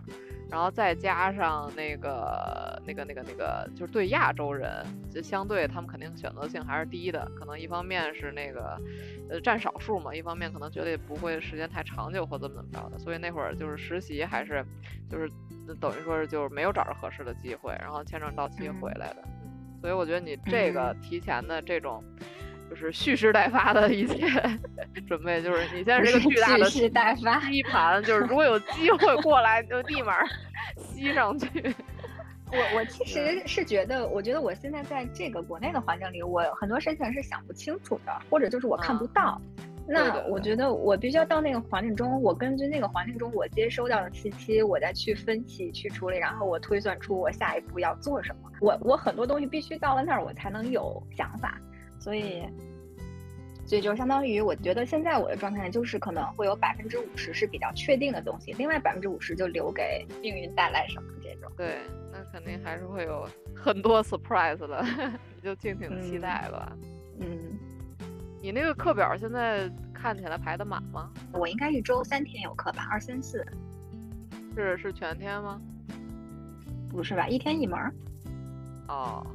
然后再加上那个那个那个那个，就是对亚洲人，就相对他们肯定选择性还是低的。可能一方面是那个呃占少数嘛，一方面可能觉得也不会时间太长久或怎么怎么着的。所以那会儿就是实习还是就是等于说是就是没有找着合适的机会，然后签证到期回来的。所以我觉得你这个提前的这种。就是蓄势待发的一切 [LAUGHS] 准备，就是你现在是个巨大的蓄势待发吸盘，就是如果有机会过来，就立马吸上去。[LAUGHS] 我我其实是觉得，我觉得我现在在这个国内的环境里，我很多事情是想不清楚的，或者就是我看不到。那我觉得我必须要到那个环境中，我根据那个环境中我接收到的信息，我再去分析、去处理，然后我推算出我下一步要做什么。我我很多东西必须到了那儿，我才能有想法。所以，所以就相当于，我觉得现在我的状态就是可能会有百分之五十是比较确定的东西，另外百分之五十就留给命运带来什么这种。对，那肯定还是会有很多 surprise 的，你 [LAUGHS] 就敬请期待吧。嗯，你那个课表现在看起来排的满吗？我应该一周三天有课吧，二三四。是是全天吗？不是吧，一天一门。哦。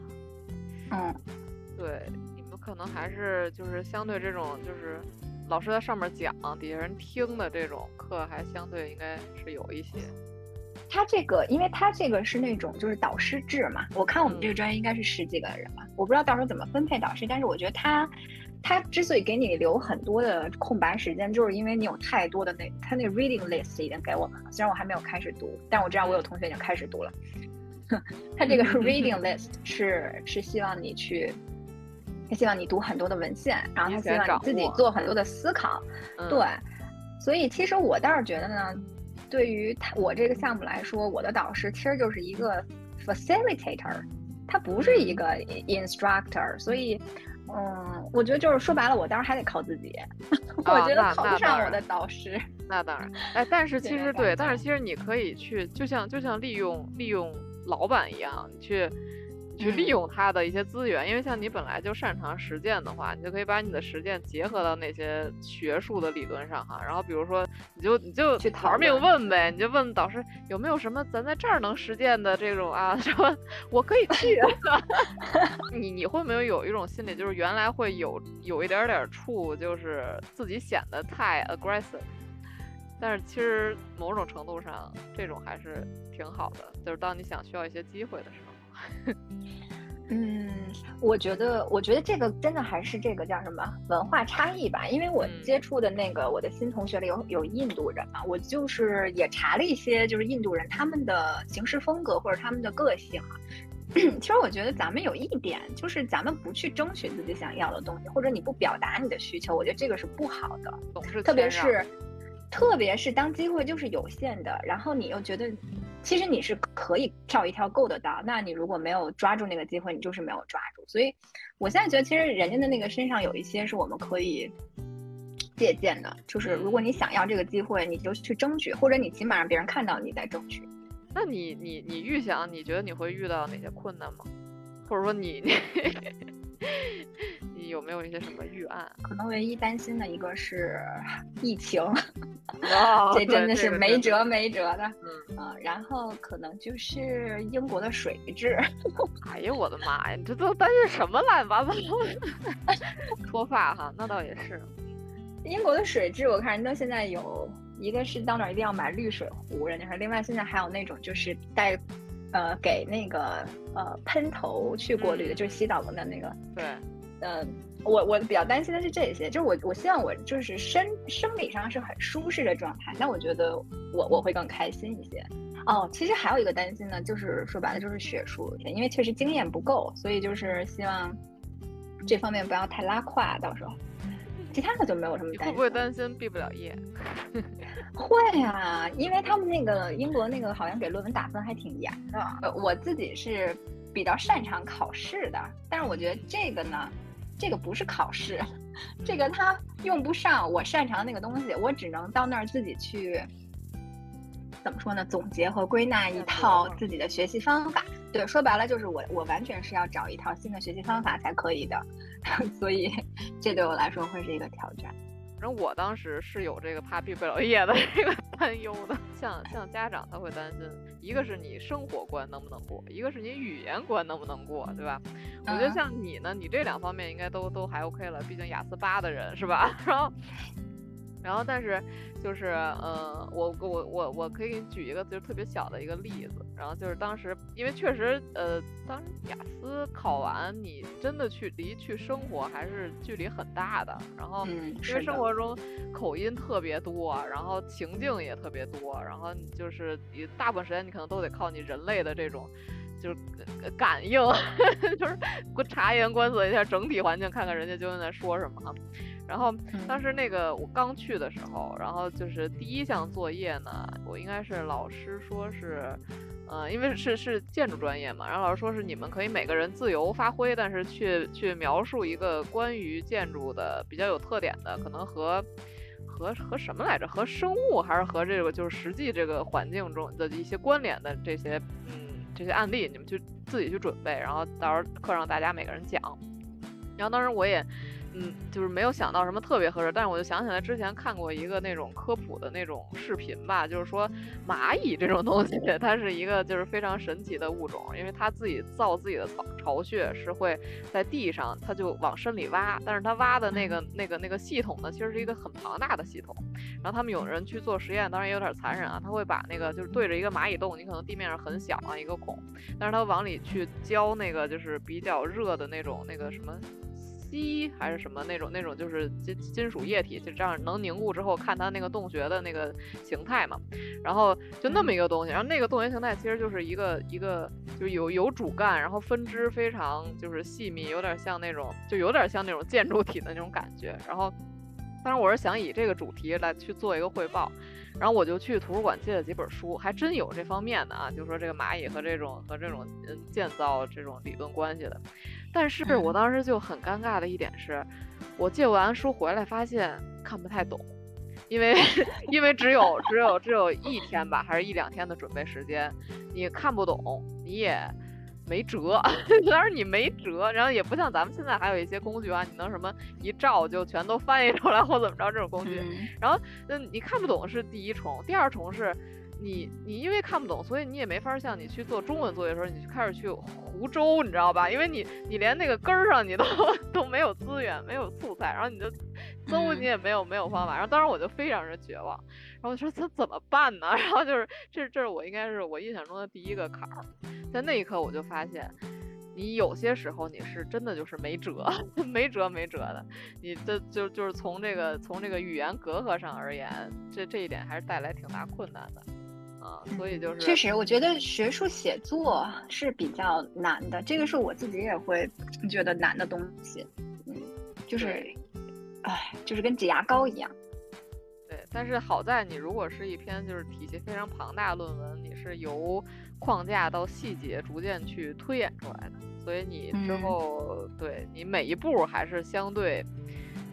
嗯。对，可能还是就是相对这种就是老师在上面讲，底下人听的这种课，还相对应该是有一些。他这个，因为他这个是那种就是导师制嘛，我看我们这个专业应该是十几个人吧，我不知道到时候怎么分配导师，但是我觉得他他之所以给你留很多的空白时间，就是因为你有太多的那他那个 reading list 已经给我们了，虽然我还没有开始读，但我知道我有同学已经开始读了。[LAUGHS] 他这个 reading list 是是希望你去。他希望你读很多的文献，然后他希望你自己做很多的思考，对。所以其实我倒是觉得呢，对于他我这个项目来说，我的导师其实就是一个 facilitator，他不是一个 instructor。所以，嗯，我觉得就是说白了，我当然还得靠自己。[LAUGHS] 我觉得考不上我的导师。那当然，哎，但是其实对，但是其实你可以去，就像就像利用利用老板一样，你去。去利用他的一些资源，因为像你本来就擅长实践的话，你就可以把你的实践结合到那些学术的理论上哈。然后比如说，你就你就去玩命问呗，你就问导师有没有什么咱在这儿能实践的这种啊，[LAUGHS] 什么我可以去。[LAUGHS] 你你会没有有一种心理，就是原来会有有一点点怵，就是自己显得太 aggressive，但是其实某种程度上这种还是挺好的，就是当你想需要一些机会的时候。[LAUGHS] 嗯，我觉得，我觉得这个真的还是这个叫什么文化差异吧。因为我接触的那个我的新同学里有有印度人嘛，我就是也查了一些，就是印度人他们的行事风格或者他们的个性啊。[CLEARS THROAT] 其实我觉得咱们有一点，就是咱们不去争取自己想要的东西，或者你不表达你的需求，我觉得这个是不好的。特别是，特别是当机会就是有限的，然后你又觉得。其实你是可以跳一跳够得到，那你如果没有抓住那个机会，你就是没有抓住。所以，我现在觉得其实人家的那个身上有一些是我们可以借鉴的，就是如果你想要这个机会，你就去争取，或者你起码让别人看到你在争取。那你你你预想，你觉得你会遇到哪些困难吗？或者说你你？你有没有一些什么预案？可能唯一担心的一个是 [LAUGHS] 疫情，[LAUGHS] 这真的是没辙没辙的。嗯啊，然后可能就是英国的水质。[LAUGHS] 哎呀，我的妈呀！你这都担心什么乱七八糟？脱发哈，那倒也是。英国的水质，我看人都现在有一个是到那儿一定要买滤水壶，人家说，另外现在还有那种就是带。呃，给那个呃喷头去过滤的，就是洗澡的那个。对，嗯，我我比较担心的是这些，就是我我希望我就是生生理上是很舒适的状态，那我觉得我我会更开心一些。哦，其实还有一个担心呢，就是说白了就是学术，因为确实经验不够，所以就是希望这方面不要太拉胯，到时候。[LAUGHS] 其他的就没有什么担心。会不会担心毕不了业？会啊，因为他们那个英国那个好像给论文打分还挺严的。呃，我自己是比较擅长考试的，但是我觉得这个呢，这个不是考试，这个它用不上我擅长的那个东西，我只能到那儿自己去。怎么说呢？总结和归纳一套自己的学习方法。对，说白了就是我，我完全是要找一套新的学习方法才可以的。[LAUGHS] 所以，这对我来说会是一个挑战。反正我当时是有这个怕毕不了业的 [LAUGHS] 这个担忧的。像像家长他会担心，一个是你生活关能不能过，一个是你语言关能不能过，对吧？我觉得像你呢，你这两方面应该都都还 OK 了，毕竟雅思八的人是吧？[LAUGHS] 然后。然后，但是就是，呃，我我我我可以给你举一个就是特别小的一个例子。然后就是当时，因为确实，呃，当时雅思考完，你真的去离去生活还是距离很大的。然后，因为生活中口音特别多，然后情境也特别多，然后就是你大部分时间你可能都得靠你人类的这种就是感应，就是 [LAUGHS] 察言观色一下整体环境，看看人家究竟在说什么。然后当时那个我刚去的时候，然后就是第一项作业呢，我应该是老师说是，呃，因为是是建筑专业嘛，然后老师说是你们可以每个人自由发挥，但是去去描述一个关于建筑的比较有特点的，可能和和和什么来着？和生物还是和这个就是实际这个环境中的一些关联的这些嗯这些案例，你们去自己去准备，然后到时候课上大家每个人讲。然后当时我也。嗯，就是没有想到什么特别合适，但是我就想起来之前看过一个那种科普的那种视频吧，就是说蚂蚁这种东西，[LAUGHS] 它是一个就是非常神奇的物种，因为它自己造自己的巢巢穴是会在地上，它就往深里挖，但是它挖的那个那个那个系统呢，其实是一个很庞大的系统。然后他们有人去做实验，当然也有点残忍啊，他会把那个就是对着一个蚂蚁洞，你可能地面上很小啊一个孔，但是他往里去浇那个就是比较热的那种那个什么。锡还是什么那种那种就是金金属液体，就这样能凝固之后看它那个洞穴的那个形态嘛，然后就那么一个东西，然后那个洞穴形态其实就是一个一个就有有主干，然后分支非常就是细密，有点像那种就有点像那种建筑体的那种感觉。然后当然我是想以这个主题来去做一个汇报，然后我就去图书馆借了几本书，还真有这方面的啊，就说这个蚂蚁和这种和这种嗯建造这种理论关系的。但是我当时就很尴尬的一点是，我借完书回来发现看不太懂，因为 [LAUGHS] 因为只有只有只有一天吧，还是一两天的准备时间，你看不懂，你也没辙，[LAUGHS] 当然你没辙，然后也不像咱们现在还有一些工具啊，你能什么一照就全都翻译出来或怎么着这种工具，然后嗯你看不懂是第一重，第二重是。你你因为看不懂，所以你也没法像你去做中文作业的时候，你就开始去胡诌，你知道吧？因为你你连那个根儿上你都 [LAUGHS] 都没有资源，没有素材，然后你就搜你也没有没有方法，然后当时我就非常的绝望，然后我说 [LAUGHS] 这怎么办呢？[LAUGHS] 然后就是这这是我应该是我印象中的第一个坎儿，在那一刻我就发现，你有些时候你是真的就是没辙，[LAUGHS] 没辙没辙的，你这就就是从这个从这个语言隔阂上而言，这这一点还是带来挺大困难的。啊，所以就是确实，我觉得学术写作是比较难的，这个是我自己也会觉得难的东西。嗯，就是，哎，就是跟挤牙膏一样。对，但是好在你如果是一篇就是体系非常庞大的论文，你是由框架到细节逐渐去推演出来的，所以你之后对你每一步还是相对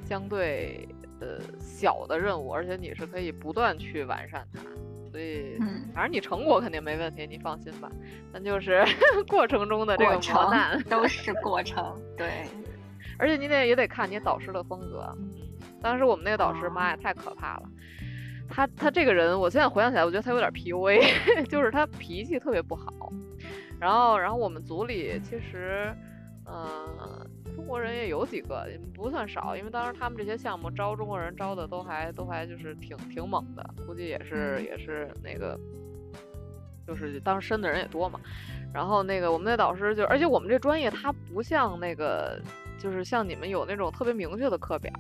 相对呃小的任务，而且你是可以不断去完善它。所以，反正你成果肯定没问题，你放心吧。但就是 [LAUGHS] 过程中的这个磨难，都是过程。对，而且你得也得看你导师的风格。当时我们那个导师，妈呀，太可怕了。他他这个人，我现在回想起来，我觉得他有点 PUA，[LAUGHS] 就是他脾气特别不好。然后，然后我们组里其实，嗯。中国人也有几个，不算少，因为当时他们这些项目招中国人招的都还都还就是挺挺猛的，估计也是也是那个，就是当时申的人也多嘛。然后那个我们那导师就，而且我们这专业它不像那个，就是像你们有那种特别明确的课表。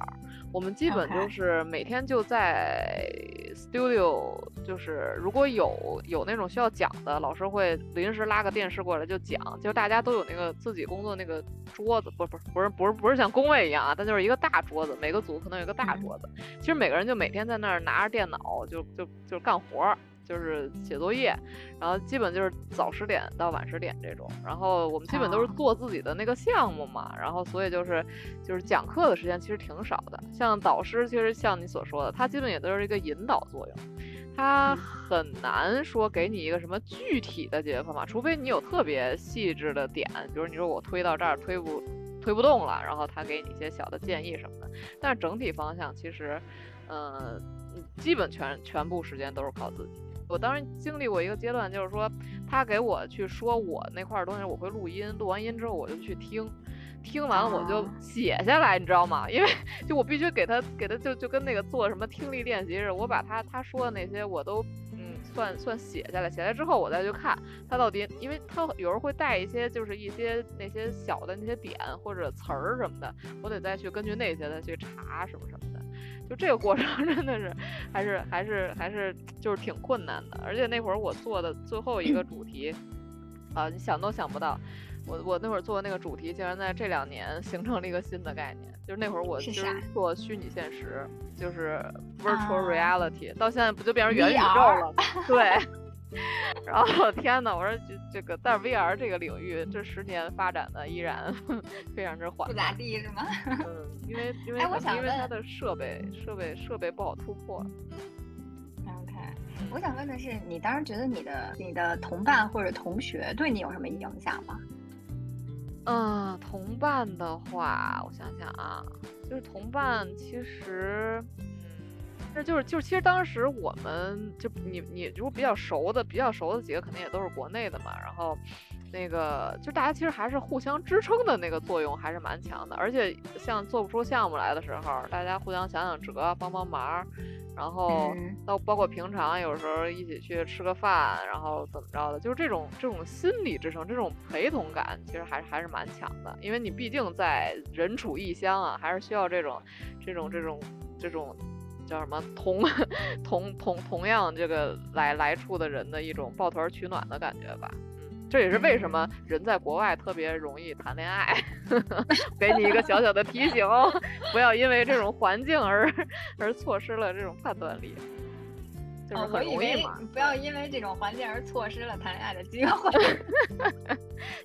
我们基本就是每天就在 studio，就是如果有有那种需要讲的，老师会临时拉个电视过来就讲，就大家都有那个自己工作那个桌子，不不不是不是不是像工位一样啊，但就是一个大桌子，每个组可能有一个大桌子，其实每个人就每天在那儿拿着电脑就就就干活儿。就是写作业，然后基本就是早十点到晚十点这种，然后我们基本都是做自己的那个项目嘛，然后所以就是就是讲课的时间其实挺少的。像导师，其实像你所说的，他基本也都是一个引导作用，他很难说给你一个什么具体的解决方法，除非你有特别细致的点，比如你说我推到这儿推不。推不动了，然后他给你一些小的建议什么的。但是整体方向其实，嗯，基本全全部时间都是靠自己。我当时经历过一个阶段，就是说他给我去说我那块东西，我会录音，录完音之后我就去听。听完我就写下来，你知道吗？因为就我必须给他给他就就跟那个做什么听力练习似的，我把他他说的那些我都嗯算算写下来，写下来之后我再去看他到底，因为他有时候会带一些就是一些那些小的那些点或者词儿什么的，我得再去根据那些再去查什么什么的。就这个过程真的是还是还是还是就是挺困难的，而且那会儿我做的最后一个主题啊，你想都想不到。我我那会儿做的那个主题，竟然在这两年形成了一个新的概念，就是那会儿我就是做虚拟现实，就是 virtual reality，到现在不就变成元宇宙了？对。[LAUGHS] 然后天呐，我说这这个，但是 VR 这个领域这十年发展的依然 [LAUGHS] 非常之缓，不咋地是吗？嗯，因为因为因为它的设备设备设备不好突破。OK，我想问的是，你当时觉得你的你的同伴或者同学对你有什么影响吗？嗯，同伴的话，我想想啊，就是同伴，其实，嗯，那就是就是，其实当时我们就你你如果比较熟的比较熟的几个，肯定也都是国内的嘛，然后。那个就大家其实还是互相支撑的那个作用还是蛮强的，而且像做不出项目来的时候，大家互相想想辙，帮帮忙，然后到包括平常有时候一起去吃个饭，然后怎么着的，就是这种这种心理支撑，这种陪同感，其实还是还是蛮强的。因为你毕竟在人处异乡啊，还是需要这种这种这种这种叫什么同 [LAUGHS] 同同同样这个来来处的人的一种抱团取暖的感觉吧。这也是为什么人在国外特别容易谈恋爱。[LAUGHS] 给你一个小小的提醒哦，[LAUGHS] 不要因为这种环境而而错失了这种判断力。就是很容易嘛，不要因为这种环境而错失了谈恋爱的机会。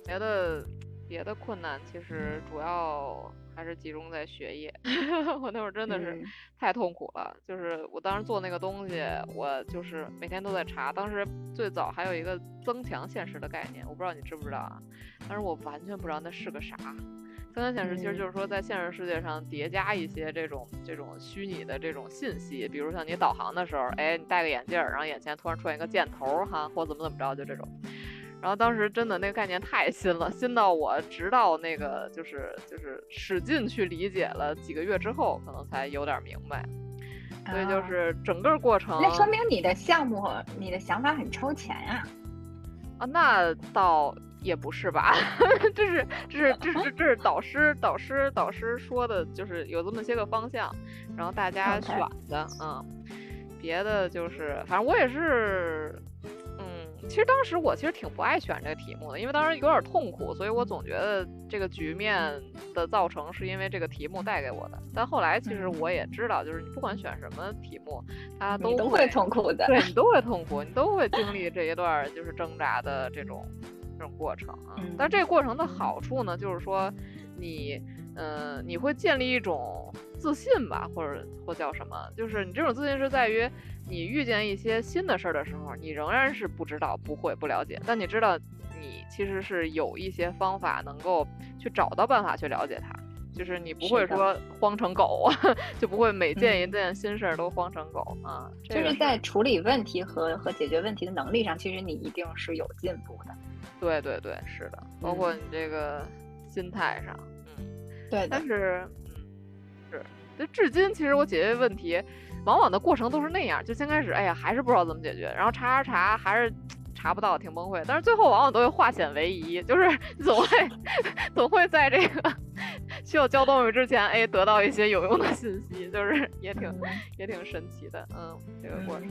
别的别的困难其实主要。还是集中在学业，[LAUGHS] 我那会儿真的是太痛苦了。就是我当时做那个东西，我就是每天都在查。当时最早还有一个增强现实的概念，我不知道你知不知道啊？但是我完全不知道那是个啥。增强现实其实就是说在现实世界上叠加一些这种这种虚拟的这种信息，比如像你导航的时候，哎，你戴个眼镜，然后眼前突然出现一个箭头哈，或怎么怎么着，就这种。然后当时真的那个概念太新了，新到我直到那个就是就是使劲去理解了几个月之后，可能才有点明白。所以就是整个过程，那说明你的项目你的想法很超前呀。啊，那倒也不是吧，[LAUGHS] 这是这是这是这是导师导师导师说的，就是有这么些个方向，然后大家选的，嗯，别的就是反正我也是。其实当时我其实挺不爱选这个题目的，因为当时有点痛苦，所以我总觉得这个局面的造成是因为这个题目带给我的。但后来其实我也知道，就是你不管选什么题目，它都都会痛苦的，对你 [LAUGHS] 都会痛苦，你都会经历这一段就是挣扎的这种这种过程啊。但这个过程的好处呢，就是说你，嗯，你会建立一种自信吧，或者或叫什么，就是你这种自信是在于。你遇见一些新的事儿的时候，你仍然是不知道、不会、不了解，但你知道，你其实是有一些方法能够去找到办法去了解它，就是你不会说慌成狗，[LAUGHS] 就不会每见一件新事儿都慌成狗啊。就是在处理问题和和解决问题的能力上，其实你一定是有进步的。对对对，是的，包括你这个心态上，嗯，对。但是，就至今其实我解决问题。往往的过程都是那样，就先开始，哎呀，还是不知道怎么解决，然后查查查，还是查不到，挺崩溃。但是最后往往都会化险为夷，就是总会 [LAUGHS] 总会在这个需要交东西之前，哎，得到一些有用的信息，就是也挺也挺神奇的，嗯，这个过程。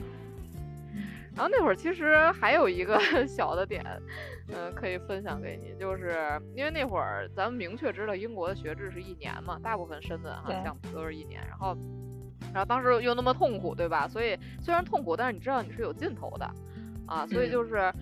然后那会儿其实还有一个 [LAUGHS] 小的点，嗯，可以分享给你，就是因为那会儿咱们明确知道英国的学制是一年嘛，大部分深圳哈项目都是一年，然后。然后当时又那么痛苦，对吧？所以虽然痛苦，但是你知道你是有尽头的，啊，所以就是，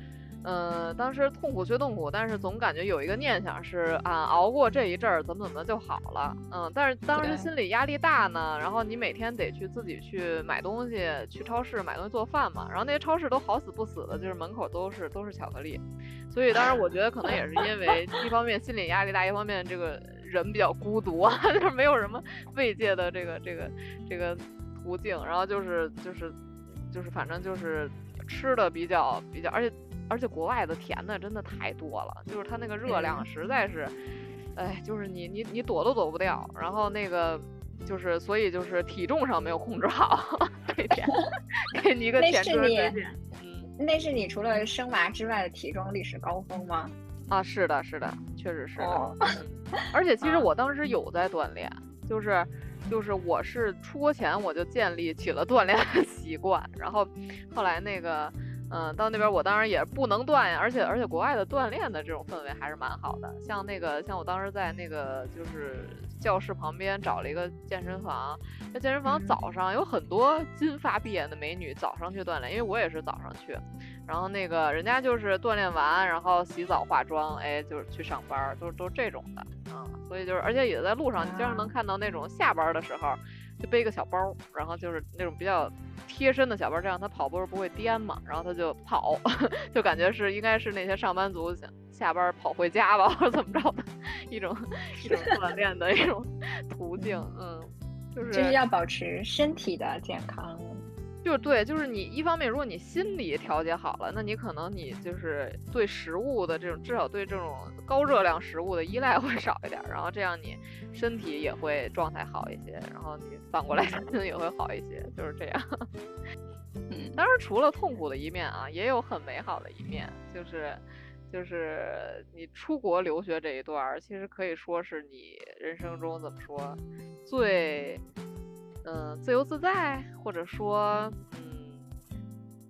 嗯，当时痛苦虽痛苦，但是总感觉有一个念想是啊，熬过这一阵儿怎么怎么就好了，嗯。但是当时心理压力大呢，然后你每天得去自己去买东西，去超市买东西做饭嘛，然后那些超市都好死不死的，就是门口都是都是巧克力，所以当时我觉得可能也是因为 [LAUGHS] 一方面心理压力大，一方面这个。人比较孤独啊，[LAUGHS] 就是没有什么慰藉的这个这个这个途径，然后就是就是就是反正就是吃的比较比较，而且而且国外的甜的真的太多了，就是它那个热量实在是，哎，就是你你你躲都躲不掉，然后那个。就是，所以就是体重上没有控制好，[LAUGHS] 这点给你一个前车之鉴。嗯，那是你除了生娃之外的体重历史高峰吗？啊，是的，是的，确实是的。而且其实我当时有在锻炼，就是就是我是出国前我就建立起了锻炼的 [LAUGHS] 习惯，然后后来那个。嗯，到那边我当然也不能断呀，而且而且国外的锻炼的这种氛围还是蛮好的。像那个像我当时在那个就是教室旁边找了一个健身房，那健身房早上有很多金发碧眼的美女早上去锻炼，因为我也是早上去。然后那个人家就是锻炼完，然后洗澡化妆，哎，就是去上班，都都这种的啊。所以就是而且也在路上，你经常能看到那种下班的时候。就背个小包，然后就是那种比较贴身的小包，这样他跑步不会颠嘛，然后他就跑，[LAUGHS] 就感觉是应该是那些上班族下班跑回家吧，或 [LAUGHS] 者怎么着的一种一种锻炼的一种 [LAUGHS] 途径，嗯，就是就是要保持身体的健康。就是对，就是你一方面，如果你心理调节好了，那你可能你就是对食物的这种，至少对这种高热量食物的依赖会少一点，然后这样你身体也会状态好一些，然后你反过来心情 [LAUGHS] 也会好一些，就是这样。[LAUGHS] 嗯，当然除了痛苦的一面啊，也有很美好的一面，就是就是你出国留学这一段，其实可以说是你人生中怎么说最。嗯，自由自在，或者说，嗯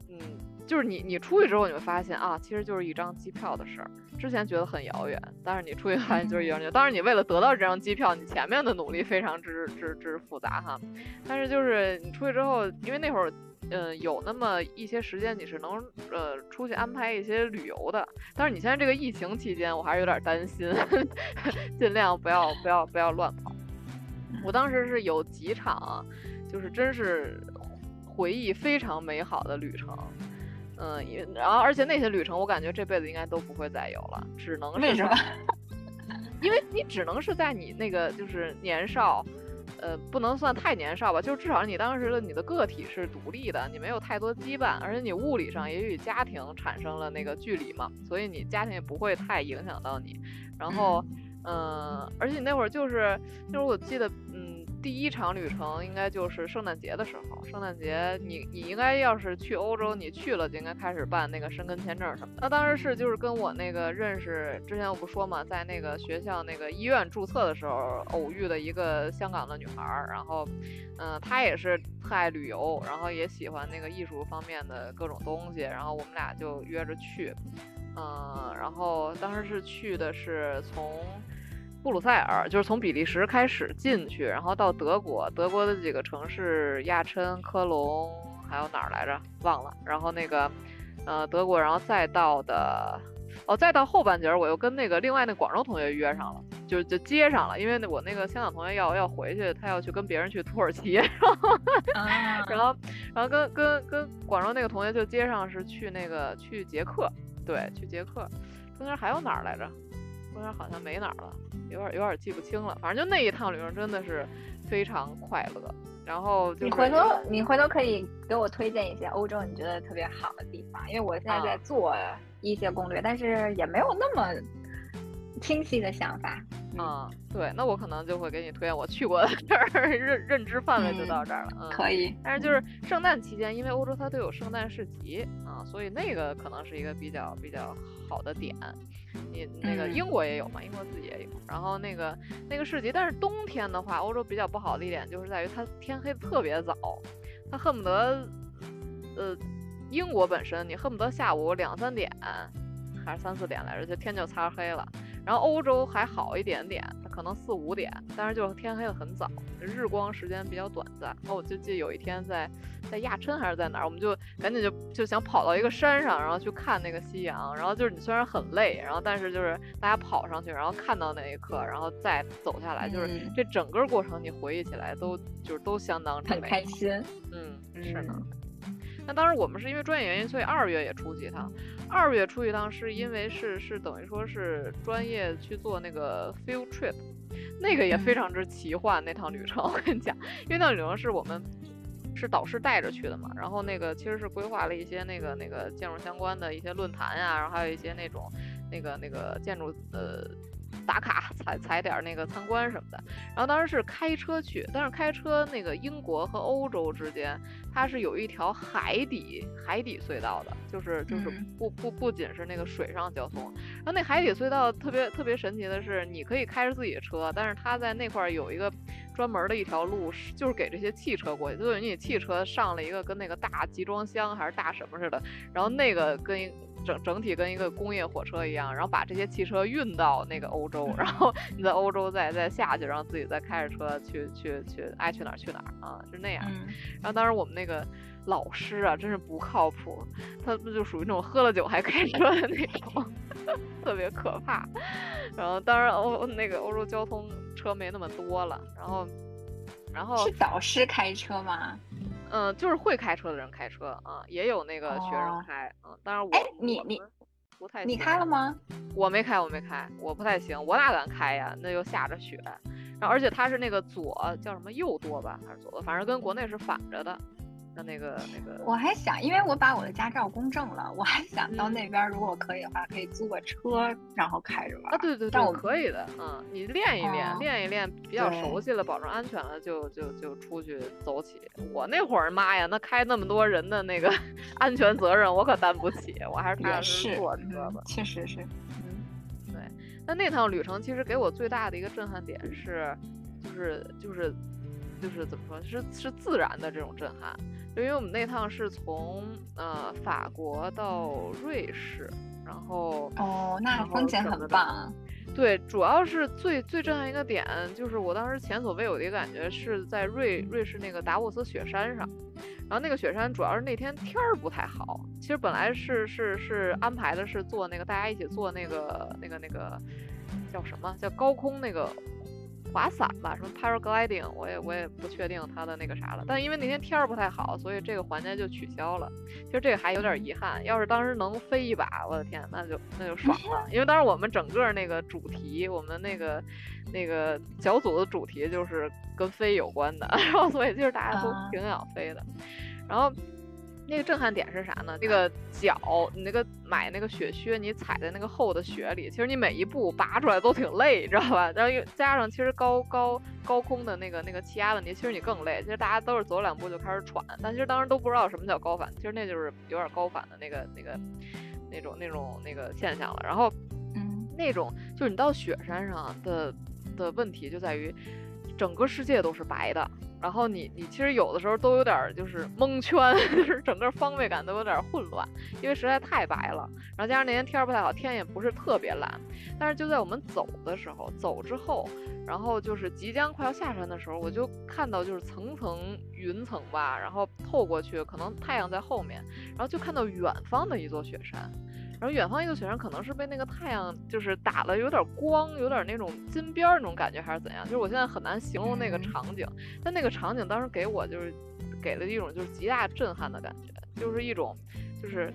嗯，就是你你出去之后，你会发现啊，其实就是一张机票的事儿。之前觉得很遥远，但是你出去发现就是一张机票。当然，你为了得到这张机票，你前面的努力非常之之之复杂哈。但是就是你出去之后，因为那会儿，嗯，有那么一些时间你是能呃出去安排一些旅游的。但是你现在这个疫情期间，我还是有点担心，[LAUGHS] 尽量不要不要不要乱跑。我当时是有几场，就是真是回忆非常美好的旅程，嗯，也然后而且那些旅程我感觉这辈子应该都不会再有了，只能是为什么？[LAUGHS] 因为你只能是在你那个就是年少，呃，不能算太年少吧，就至少你当时的你的个体是独立的，你没有太多羁绊，而且你物理上也与家庭产生了那个距离嘛，所以你家庭也不会太影响到你，然后。嗯，嗯而且你那会儿就是，就是我记得，嗯，第一场旅程应该就是圣诞节的时候。圣诞节，你你应该要是去欧洲，你去了就应该开始办那个申根签证什么。那当时是就是跟我那个认识，之前我不说嘛，在那个学校那个医院注册的时候偶遇的一个香港的女孩儿，然后，嗯，她也是特爱旅游，然后也喜欢那个艺术方面的各种东西，然后我们俩就约着去。嗯，然后当时是去的是从布鲁塞尔，就是从比利时开始进去，然后到德国，德国的几个城市亚琛、科隆，还有哪儿来着？忘了。然后那个，呃，德国，然后再到的，哦，再到后半截，我又跟那个另外那广州同学约上了，就就接上了，因为那我那个香港同学要要回去，他要去跟别人去土耳其，[LAUGHS] 然后，然后，然后跟跟跟广州那个同学就接上是去那个去捷克。对，去捷克，中间还有哪儿来着？中间好像没哪儿了，有点有点记不清了。反正就那一趟旅程真的是非常快乐。然后你回头你回头可以给我推荐一些欧洲你觉得特别好的地方，因为我现在在做一些攻略，但是也没有那么清晰的想法。嗯，对，那我可能就会给你推荐我去过的地儿，[LAUGHS] 认认知范围就到这儿了。嗯，可以。但是就是圣诞期间，因为欧洲它都有圣诞市集啊，所以那个可能是一个比较比较好的点。你那个英国也有嘛？英国自己也有。然后那个那个市集，但是冬天的话，欧洲比较不好的一点就是在于它天黑的特别早，它恨不得，呃，英国本身你恨不得下午两三点还是三四点来着，就天就擦黑了。然后欧洲还好一点点，可能四五点，但是就是天黑的很早，日光时间比较短暂。然后我就记得有一天在在亚琛还是在哪儿，我们就赶紧就就想跑到一个山上，然后去看那个夕阳。然后就是你虽然很累，然后但是就是大家跑上去，然后看到那一刻，然后再走下来，就是这整个过程你回忆起来都就是都相当很开心。嗯，是呢。那当时我们是因为专业原因，所以二月也出去一趟。二月出去一趟是因为是是等于说是专业去做那个 field trip，那个也非常之奇幻。那趟旅程我跟你讲，因为那趟旅程是我们是导师带着去的嘛，然后那个其实是规划了一些那个那个建筑相关的一些论坛呀，然后还有一些那种那个那个建筑呃。打卡踩踩点那个参观什么的，然后当时是开车去，但是开车那个英国和欧洲之间，它是有一条海底海底隧道的，就是就是不不不仅是那个水上交通，然后那海底隧道特别特别神奇的是，你可以开着自己的车，但是它在那块有一个专门的一条路，就是给这些汽车过去，就等于你汽车上了一个跟那个大集装箱还是大什么似的，然后那个跟。整整体跟一个工业火车一样，然后把这些汽车运到那个欧洲，然后 [LAUGHS] 你在欧洲再再下去，然后自己再开着车去去去，爱去哪儿去哪儿啊，是那样。然后当时我们那个老师啊，真是不靠谱，他不就属于那种喝了酒还开车的那种，[LAUGHS] 特别可怕。然后当然欧那个欧洲交通车没那么多了，然后然后是导师开车吗？嗯，就是会开车的人开车啊，也有那个学生开，嗯，当然我哎，你你不太你开了吗？我没开，我没开，我不太行，我哪敢开呀？那又下着雪，然后而且它是那个左叫什么右舵吧，还是左舵？反正跟国内是反着的。那个那个，我还想，因为我把我的驾照公证了，我还想到那边，如果可以的话，可以租个车，然后开着玩。啊，对对对，可以的，嗯，你练一练，练一练，比较熟悉了，保证安全了，就就就出去走起。我那会儿，妈呀，那开那么多人的那个 [LAUGHS] 安全责任，我可担不起，我还是踏踏实实坐车吧。确实是，嗯，对。那那趟旅程其实给我最大的一个震撼点是，就是就是就是怎么说，是是自然的这种震撼。因为我们那趟是从呃法国到瑞士，然后哦，那风景很棒。对，主要是最最震撼一个点，就是我当时前所未有的一个感觉是在瑞瑞士那个达沃斯雪山上，然后那个雪山主要是那天天儿不太好。其实本来是是是安排的是坐那个大家一起坐那个那个那个叫什么叫高空那个。滑伞吧，什么 paragliding，我也我也不确定它的那个啥了。但因为那天天儿不太好，所以这个环节就取消了。其实这个还有点遗憾，要是当时能飞一把，我的天，那就那就爽了。因为当时我们整个那个主题，我们那个那个小组的主题就是跟飞有关的，[LAUGHS] 然后所以就是大家都挺想飞的，然后。那个震撼点是啥呢？那个脚，你那个买那个雪靴，你踩在那个厚的雪里，其实你每一步拔出来都挺累，你知道吧？然后又加上其实高高高空的那个那个气压问题，其实你更累。其实大家都是走两步就开始喘，但其实当时都不知道什么叫高反，其实那就是有点高反的那个那个那种那种那个现象了。然后，嗯，那种就是你到雪山上的的问题就在于，整个世界都是白的。然后你你其实有的时候都有点就是蒙圈，[LAUGHS] 就是整个方位感都有点混乱，因为实在太白了。然后加上那天天儿不太好，天也不是特别蓝。但是就在我们走的时候，走之后，然后就是即将快要下山的时候，我就看到就是层层云层吧，然后透过去，可能太阳在后面，然后就看到远方的一座雪山。然后远方一个雪山可能是被那个太阳就是打了有点光，有点那种金边儿那种感觉，还是怎样？就是我现在很难形容那个场景，但那个场景当时给我就是给了一种就是极大震撼的感觉，就是一种就是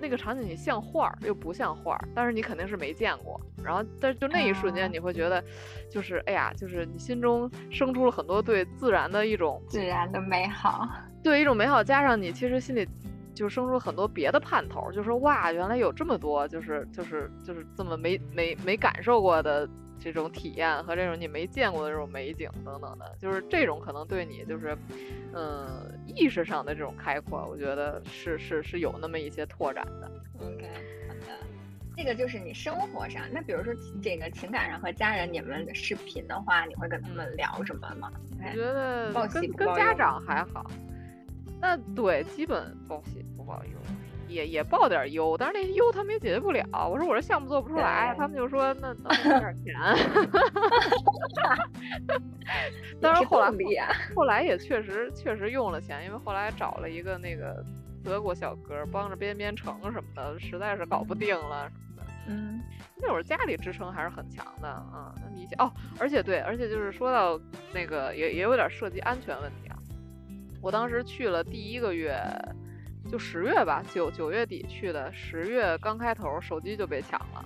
那个场景你像画儿又不像画儿，但是你肯定是没见过。然后但就那一瞬间你会觉得，就是哎呀，就是你心中生出了很多对自然的一种自然的美好，对一种美好，加上你其实心里。就生出很多别的盼头，就说哇，原来有这么多，就是就是就是这么没没没感受过的这种体验和这种你没见过的这种美景等等的，就是这种可能对你就是，嗯，意识上的这种开阔，我觉得是是是有那么一些拓展的。OK，好的，这个就是你生活上，那比如说这个情感上和家人你们视频的话，你会跟他们聊什么吗？我觉得跟跟家长还好。那对，基本报喜不报忧，也也报点忧，但是那些忧他们也解决不了。我说我这项目做不出来，他们就说那那给点钱。[LAUGHS] 当然后来后来也确实确实用了钱，因为后来找了一个那个德国小哥帮着编编程什么的，实在是搞不定了什么的。嗯，那会儿家里支撑还是很强的啊。那理解哦，而且对，而且就是说到那个也也有点涉及安全问题啊。我当时去了第一个月，就十月吧，九九月底去的，十月刚开头手机就被抢了，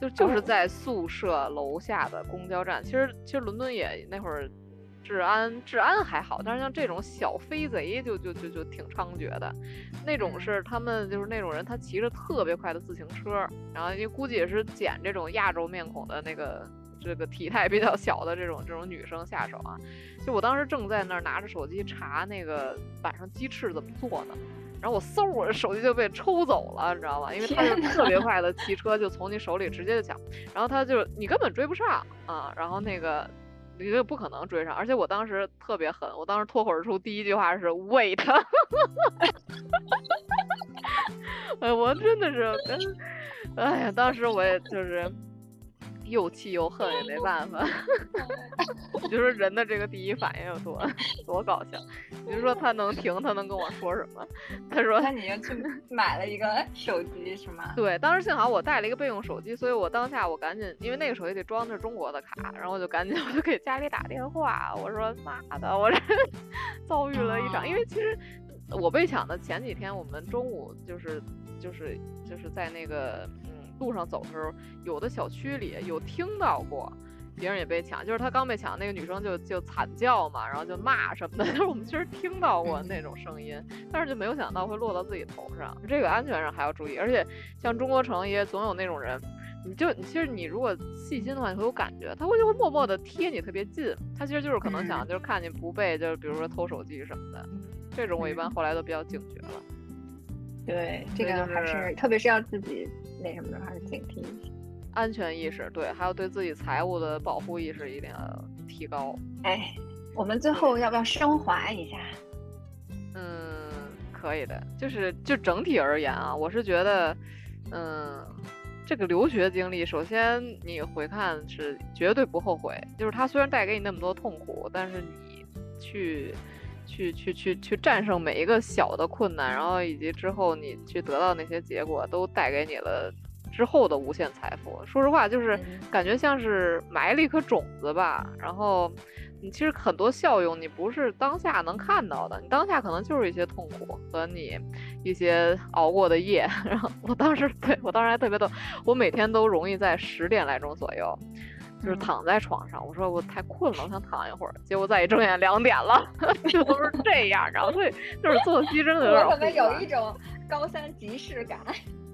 就就是在宿舍楼下的公交站。其实其实伦敦也那会儿治安治安还好，但是像这种小飞贼就就就就挺猖獗的。那种是他们就是那种人，他骑着特别快的自行车，然后因为估计也是捡这种亚洲面孔的那个这个体态比较小的这种这种女生下手啊。就我当时正在那儿拿着手机查那个晚上鸡翅怎么做呢。然后我嗖，我的手机就被抽走了，你知道吗？因为他就特别快的骑车，就从你手里直接就抢，然后他就你根本追不上啊。然后那个你就不可能追上，而且我当时特别狠，我当时脱口而出第一句话是 wait，[LAUGHS] 哎，我真的是跟，哎呀，当时我也就是。又气又恨也没 [LAUGHS] 办法，你 [LAUGHS] 就说人的这个第一反应有多 [LAUGHS] 多搞笑。你就说他能停，他能跟我说什么？他说：“那你又去买了一个手机是吗？”对，当时幸好我带了一个备用手机，所以我当下我赶紧，因为那个手机得装的是中国的卡，然后我就赶紧我就给家里打电话，我说：“妈的，我这遭遇了一场。”因为其实我被抢的前几天，我们中午就是就是就是在那个。路上走的时候，有的小区里有听到过，别人也被抢，就是他刚被抢，那个女生就就惨叫嘛，然后就骂什么的，就 [LAUGHS] 是我们其实听到过那种声音，但是就没有想到会落到自己头上，这个安全上还要注意。而且像中国城也总有那种人，你就其实你如果细心的话，你会有感觉，他会就会默默的贴你特别近，他其实就是可能想就是看你不被，就是比如说偷手机什么的，这种我一般后来都比较警觉了。对，这个还是特别是要自己。那什么的还是警惕一些，安全意识对，还有对自己财务的保护意识一定要提高。哎，我们最后要不要升华一下？嗯，可以的，就是就整体而言啊，我是觉得，嗯，这个留学经历，首先你回看是绝对不后悔，就是它虽然带给你那么多痛苦，但是你去。去去去去战胜每一个小的困难，然后以及之后你去得到那些结果，都带给你了之后的无限财富。说实话，就是感觉像是埋了一颗种子吧。然后你其实很多效用你不是当下能看到的，你当下可能就是一些痛苦和你一些熬过的夜。[LAUGHS] 然后我当时对我当时还特别逗，我每天都容易在十点来钟左右。就是躺在床上，我说我太困了，我想躺一会儿。结果再一睁眼两点了，[LAUGHS] 就都是这样，然后所以就是作息真的有点混乱。可能有一种高三即视感。[LAUGHS]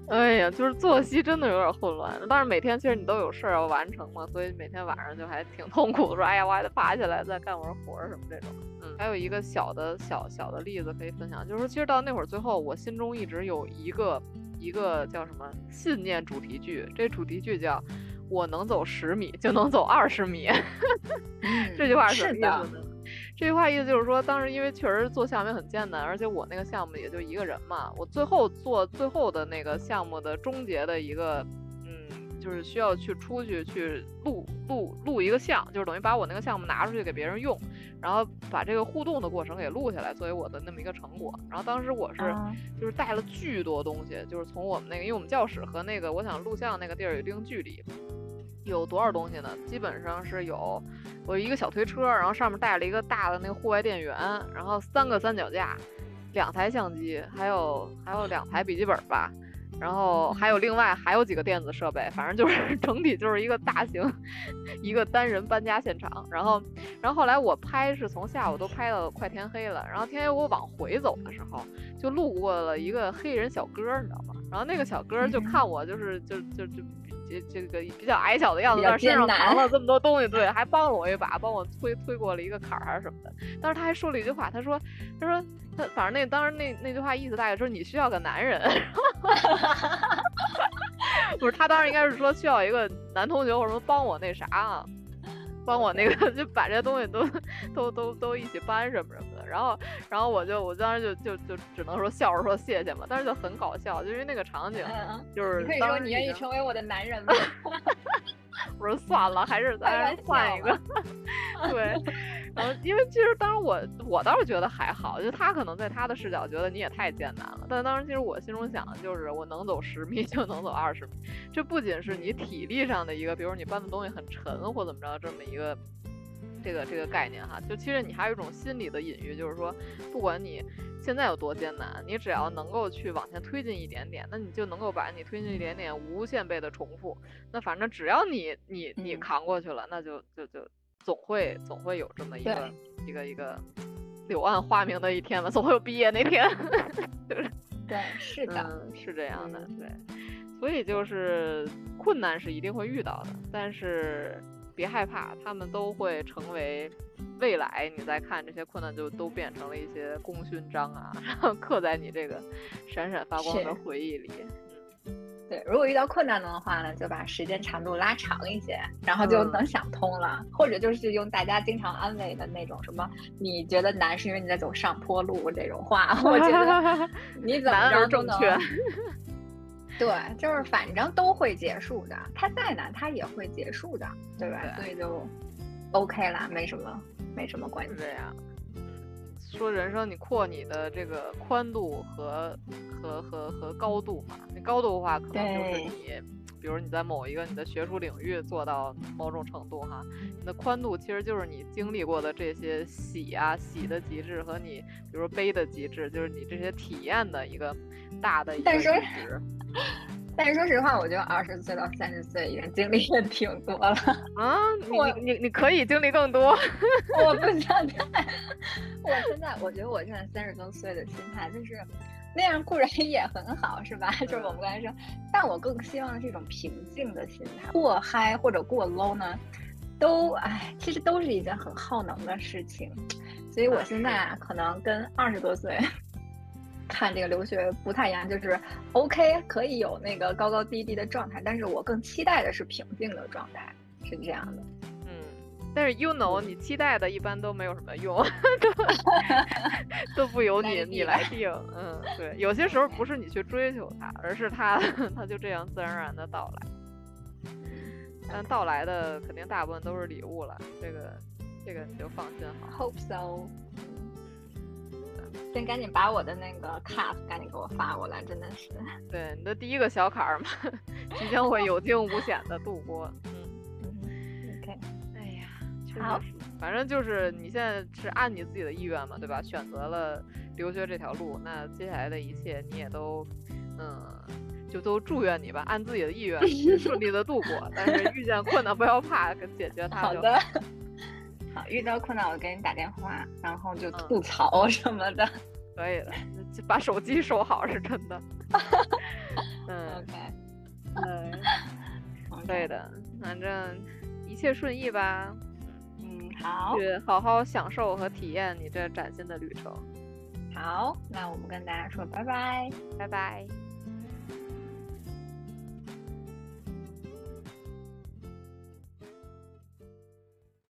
哎呀，就是作息真的有点混乱。但是每天其实你都有事儿要完成嘛，所以每天晚上就还挺痛苦的。说哎呀，我还得爬起来再干会儿活儿什么这种。嗯，还有一个小的小小的例子可以分享，就是说其实到那会儿最后，我心中一直有一个一个叫什么信念主题句，这主题句叫。我能走十米就能走二十米，[LAUGHS] 这句话是什么意思呢？这句话意思就是说，当时因为确实做项目很艰难，而且我那个项目也就一个人嘛，我最后做最后的那个项目的终结的一个，嗯，就是需要去出去去录录录一个像，就是等于把我那个项目拿出去给别人用。然后把这个互动的过程给录下来，作为我的那么一个成果。然后当时我是就是带了巨多东西，就是从我们那个，因为我们教室和那个我想录像那个地儿有一定距离，有多少东西呢？基本上是有我一个小推车，然后上面带了一个大的那个户外电源，然后三个三脚架，两台相机，还有还有两台笔记本吧。然后还有另外还有几个电子设备，反正就是 [LAUGHS] 整体就是一个大型一个单人搬家现场。然后，然后后来我拍是从下午都拍到快天黑了。然后天黑我往回走的时候，就路过了一个黑人小哥，你知道吗？然后那个小哥就看我就是就就就这这个比较矮小的样子，但是身上扛了这么多 [LAUGHS] 东西，对，还帮了我一把，帮我推推过了一个坎儿还是什么的。当时他还说了一句话，他说他说。他反正那当时那那句话意思大概说你需要个男人，[LAUGHS] 不是他当时应该是说需要一个男同学或者说帮我那啥啊，帮我那个 [LAUGHS] 就把这些东西都都都都一起搬什么什么的，然后然后我就我当时就就就只能说笑着说谢谢嘛，但是就很搞笑，就因为那个场景就是你可以说你愿意成为我的男人吗？[LAUGHS] 我说算了，还是 [LAUGHS] 咱换一个，[LAUGHS] 对。然后，因为其实当时我我倒是觉得还好，就他可能在他的视角觉得你也太艰难了。但当时其实我心中想的就是，我能走十米 [LAUGHS] 就能走二十米。这不仅是你体力上的一个，比如你搬的东西很沉或怎么着这么一个这个这个概念哈。就其实你还有一种心理的隐喻，就是说，不管你现在有多艰难，你只要能够去往前推进一点点，那你就能够把你推进一点点无限倍的重复。那反正只要你你你嗯扛过去了，那就就就总会总会有这么一个一个一个柳暗花明的一天吧，总会有毕业那天。[LAUGHS] [LAUGHS] 对，是的，嗯，是这样的，嗯对。所以就是困难是一定会遇到的，但是别害怕，他们都会成为未来你再看这些困难就都变成了一些功勋章啊，[LAUGHS] 然后刻在你这个闪闪发光的回忆里。对，如果遇到困难的话呢，就把时间长度拉长一些，然后就嗯能想通了。或者就是用大家经常安慰的那种什么，你觉得难是因为你在走上坡路这种话，[LAUGHS] 我觉得 [LAUGHS] 你怎么都能。对，就是反正都会结束的，它再难它也会结束的，对吧？对所以就 OK 啦，没什么，没什么关系。是这样。嗯，说人生你扩你的这个宽度和和和和高度嘛，你高度的话可能就是你，比如你在某一个你的学术领域做到某种程度哈，你的宽度其实就是你经历过的这些喜啊喜的极致和你比如说悲的极致，就是你这些体验的一个大的一个但是阈值。[LAUGHS] 但是说实话，我觉得二十岁到三十岁已经经历的挺多了，啊，[LAUGHS] 你我你你你可以经历更多。[LAUGHS] 我不想太。我现在我觉得我现在三十多岁的心态就是那样，固然也很好，是吧？就是我们刚才说，但我更希望的是一种平静的心态。过嗨或者过 low 呢，都哎，其实都是一件很耗能的事情。所以我现在啊，可能跟二十多岁看这个留学不太一样，就是 OK 可以有那个高高低低的状态，但是我更期待的是平静的状态，是这样的。嗯，但是 you know，你期待的一般都没有什么用，都 [LAUGHS] 都不由你你来定。嗯，对，有些时候不是你去追求它，而是它 [LAUGHS] 它就这样自然而然的到来。但到来的肯定大部分都是礼物了，这个这个你就放心好。Hope so。先赶紧把我的那个 cut 赶紧给我发过来，真的是。对，你的第一个小坎儿嘛，[LAUGHS] 即将会有惊无险的度过。嗯，嗯，OK，哎呀，确好实是，反正就是你现在是按你自己的意愿嘛，对吧？选择了留学这条路，那接下来的一切你也都，嗯，就都祝愿你吧，按自己的意愿顺利的度过。但是遇见困难不要怕，解决它就好的。好，遇到困难我给你打电话，然后就吐槽什么的。[LAUGHS] 可以了，把手机收好是真的。[LAUGHS] 嗯，OK，对。的，反正一切顺意吧。嗯，好，去好好享受和体验你这崭新的旅程。好，那我们跟大家说拜拜。拜拜。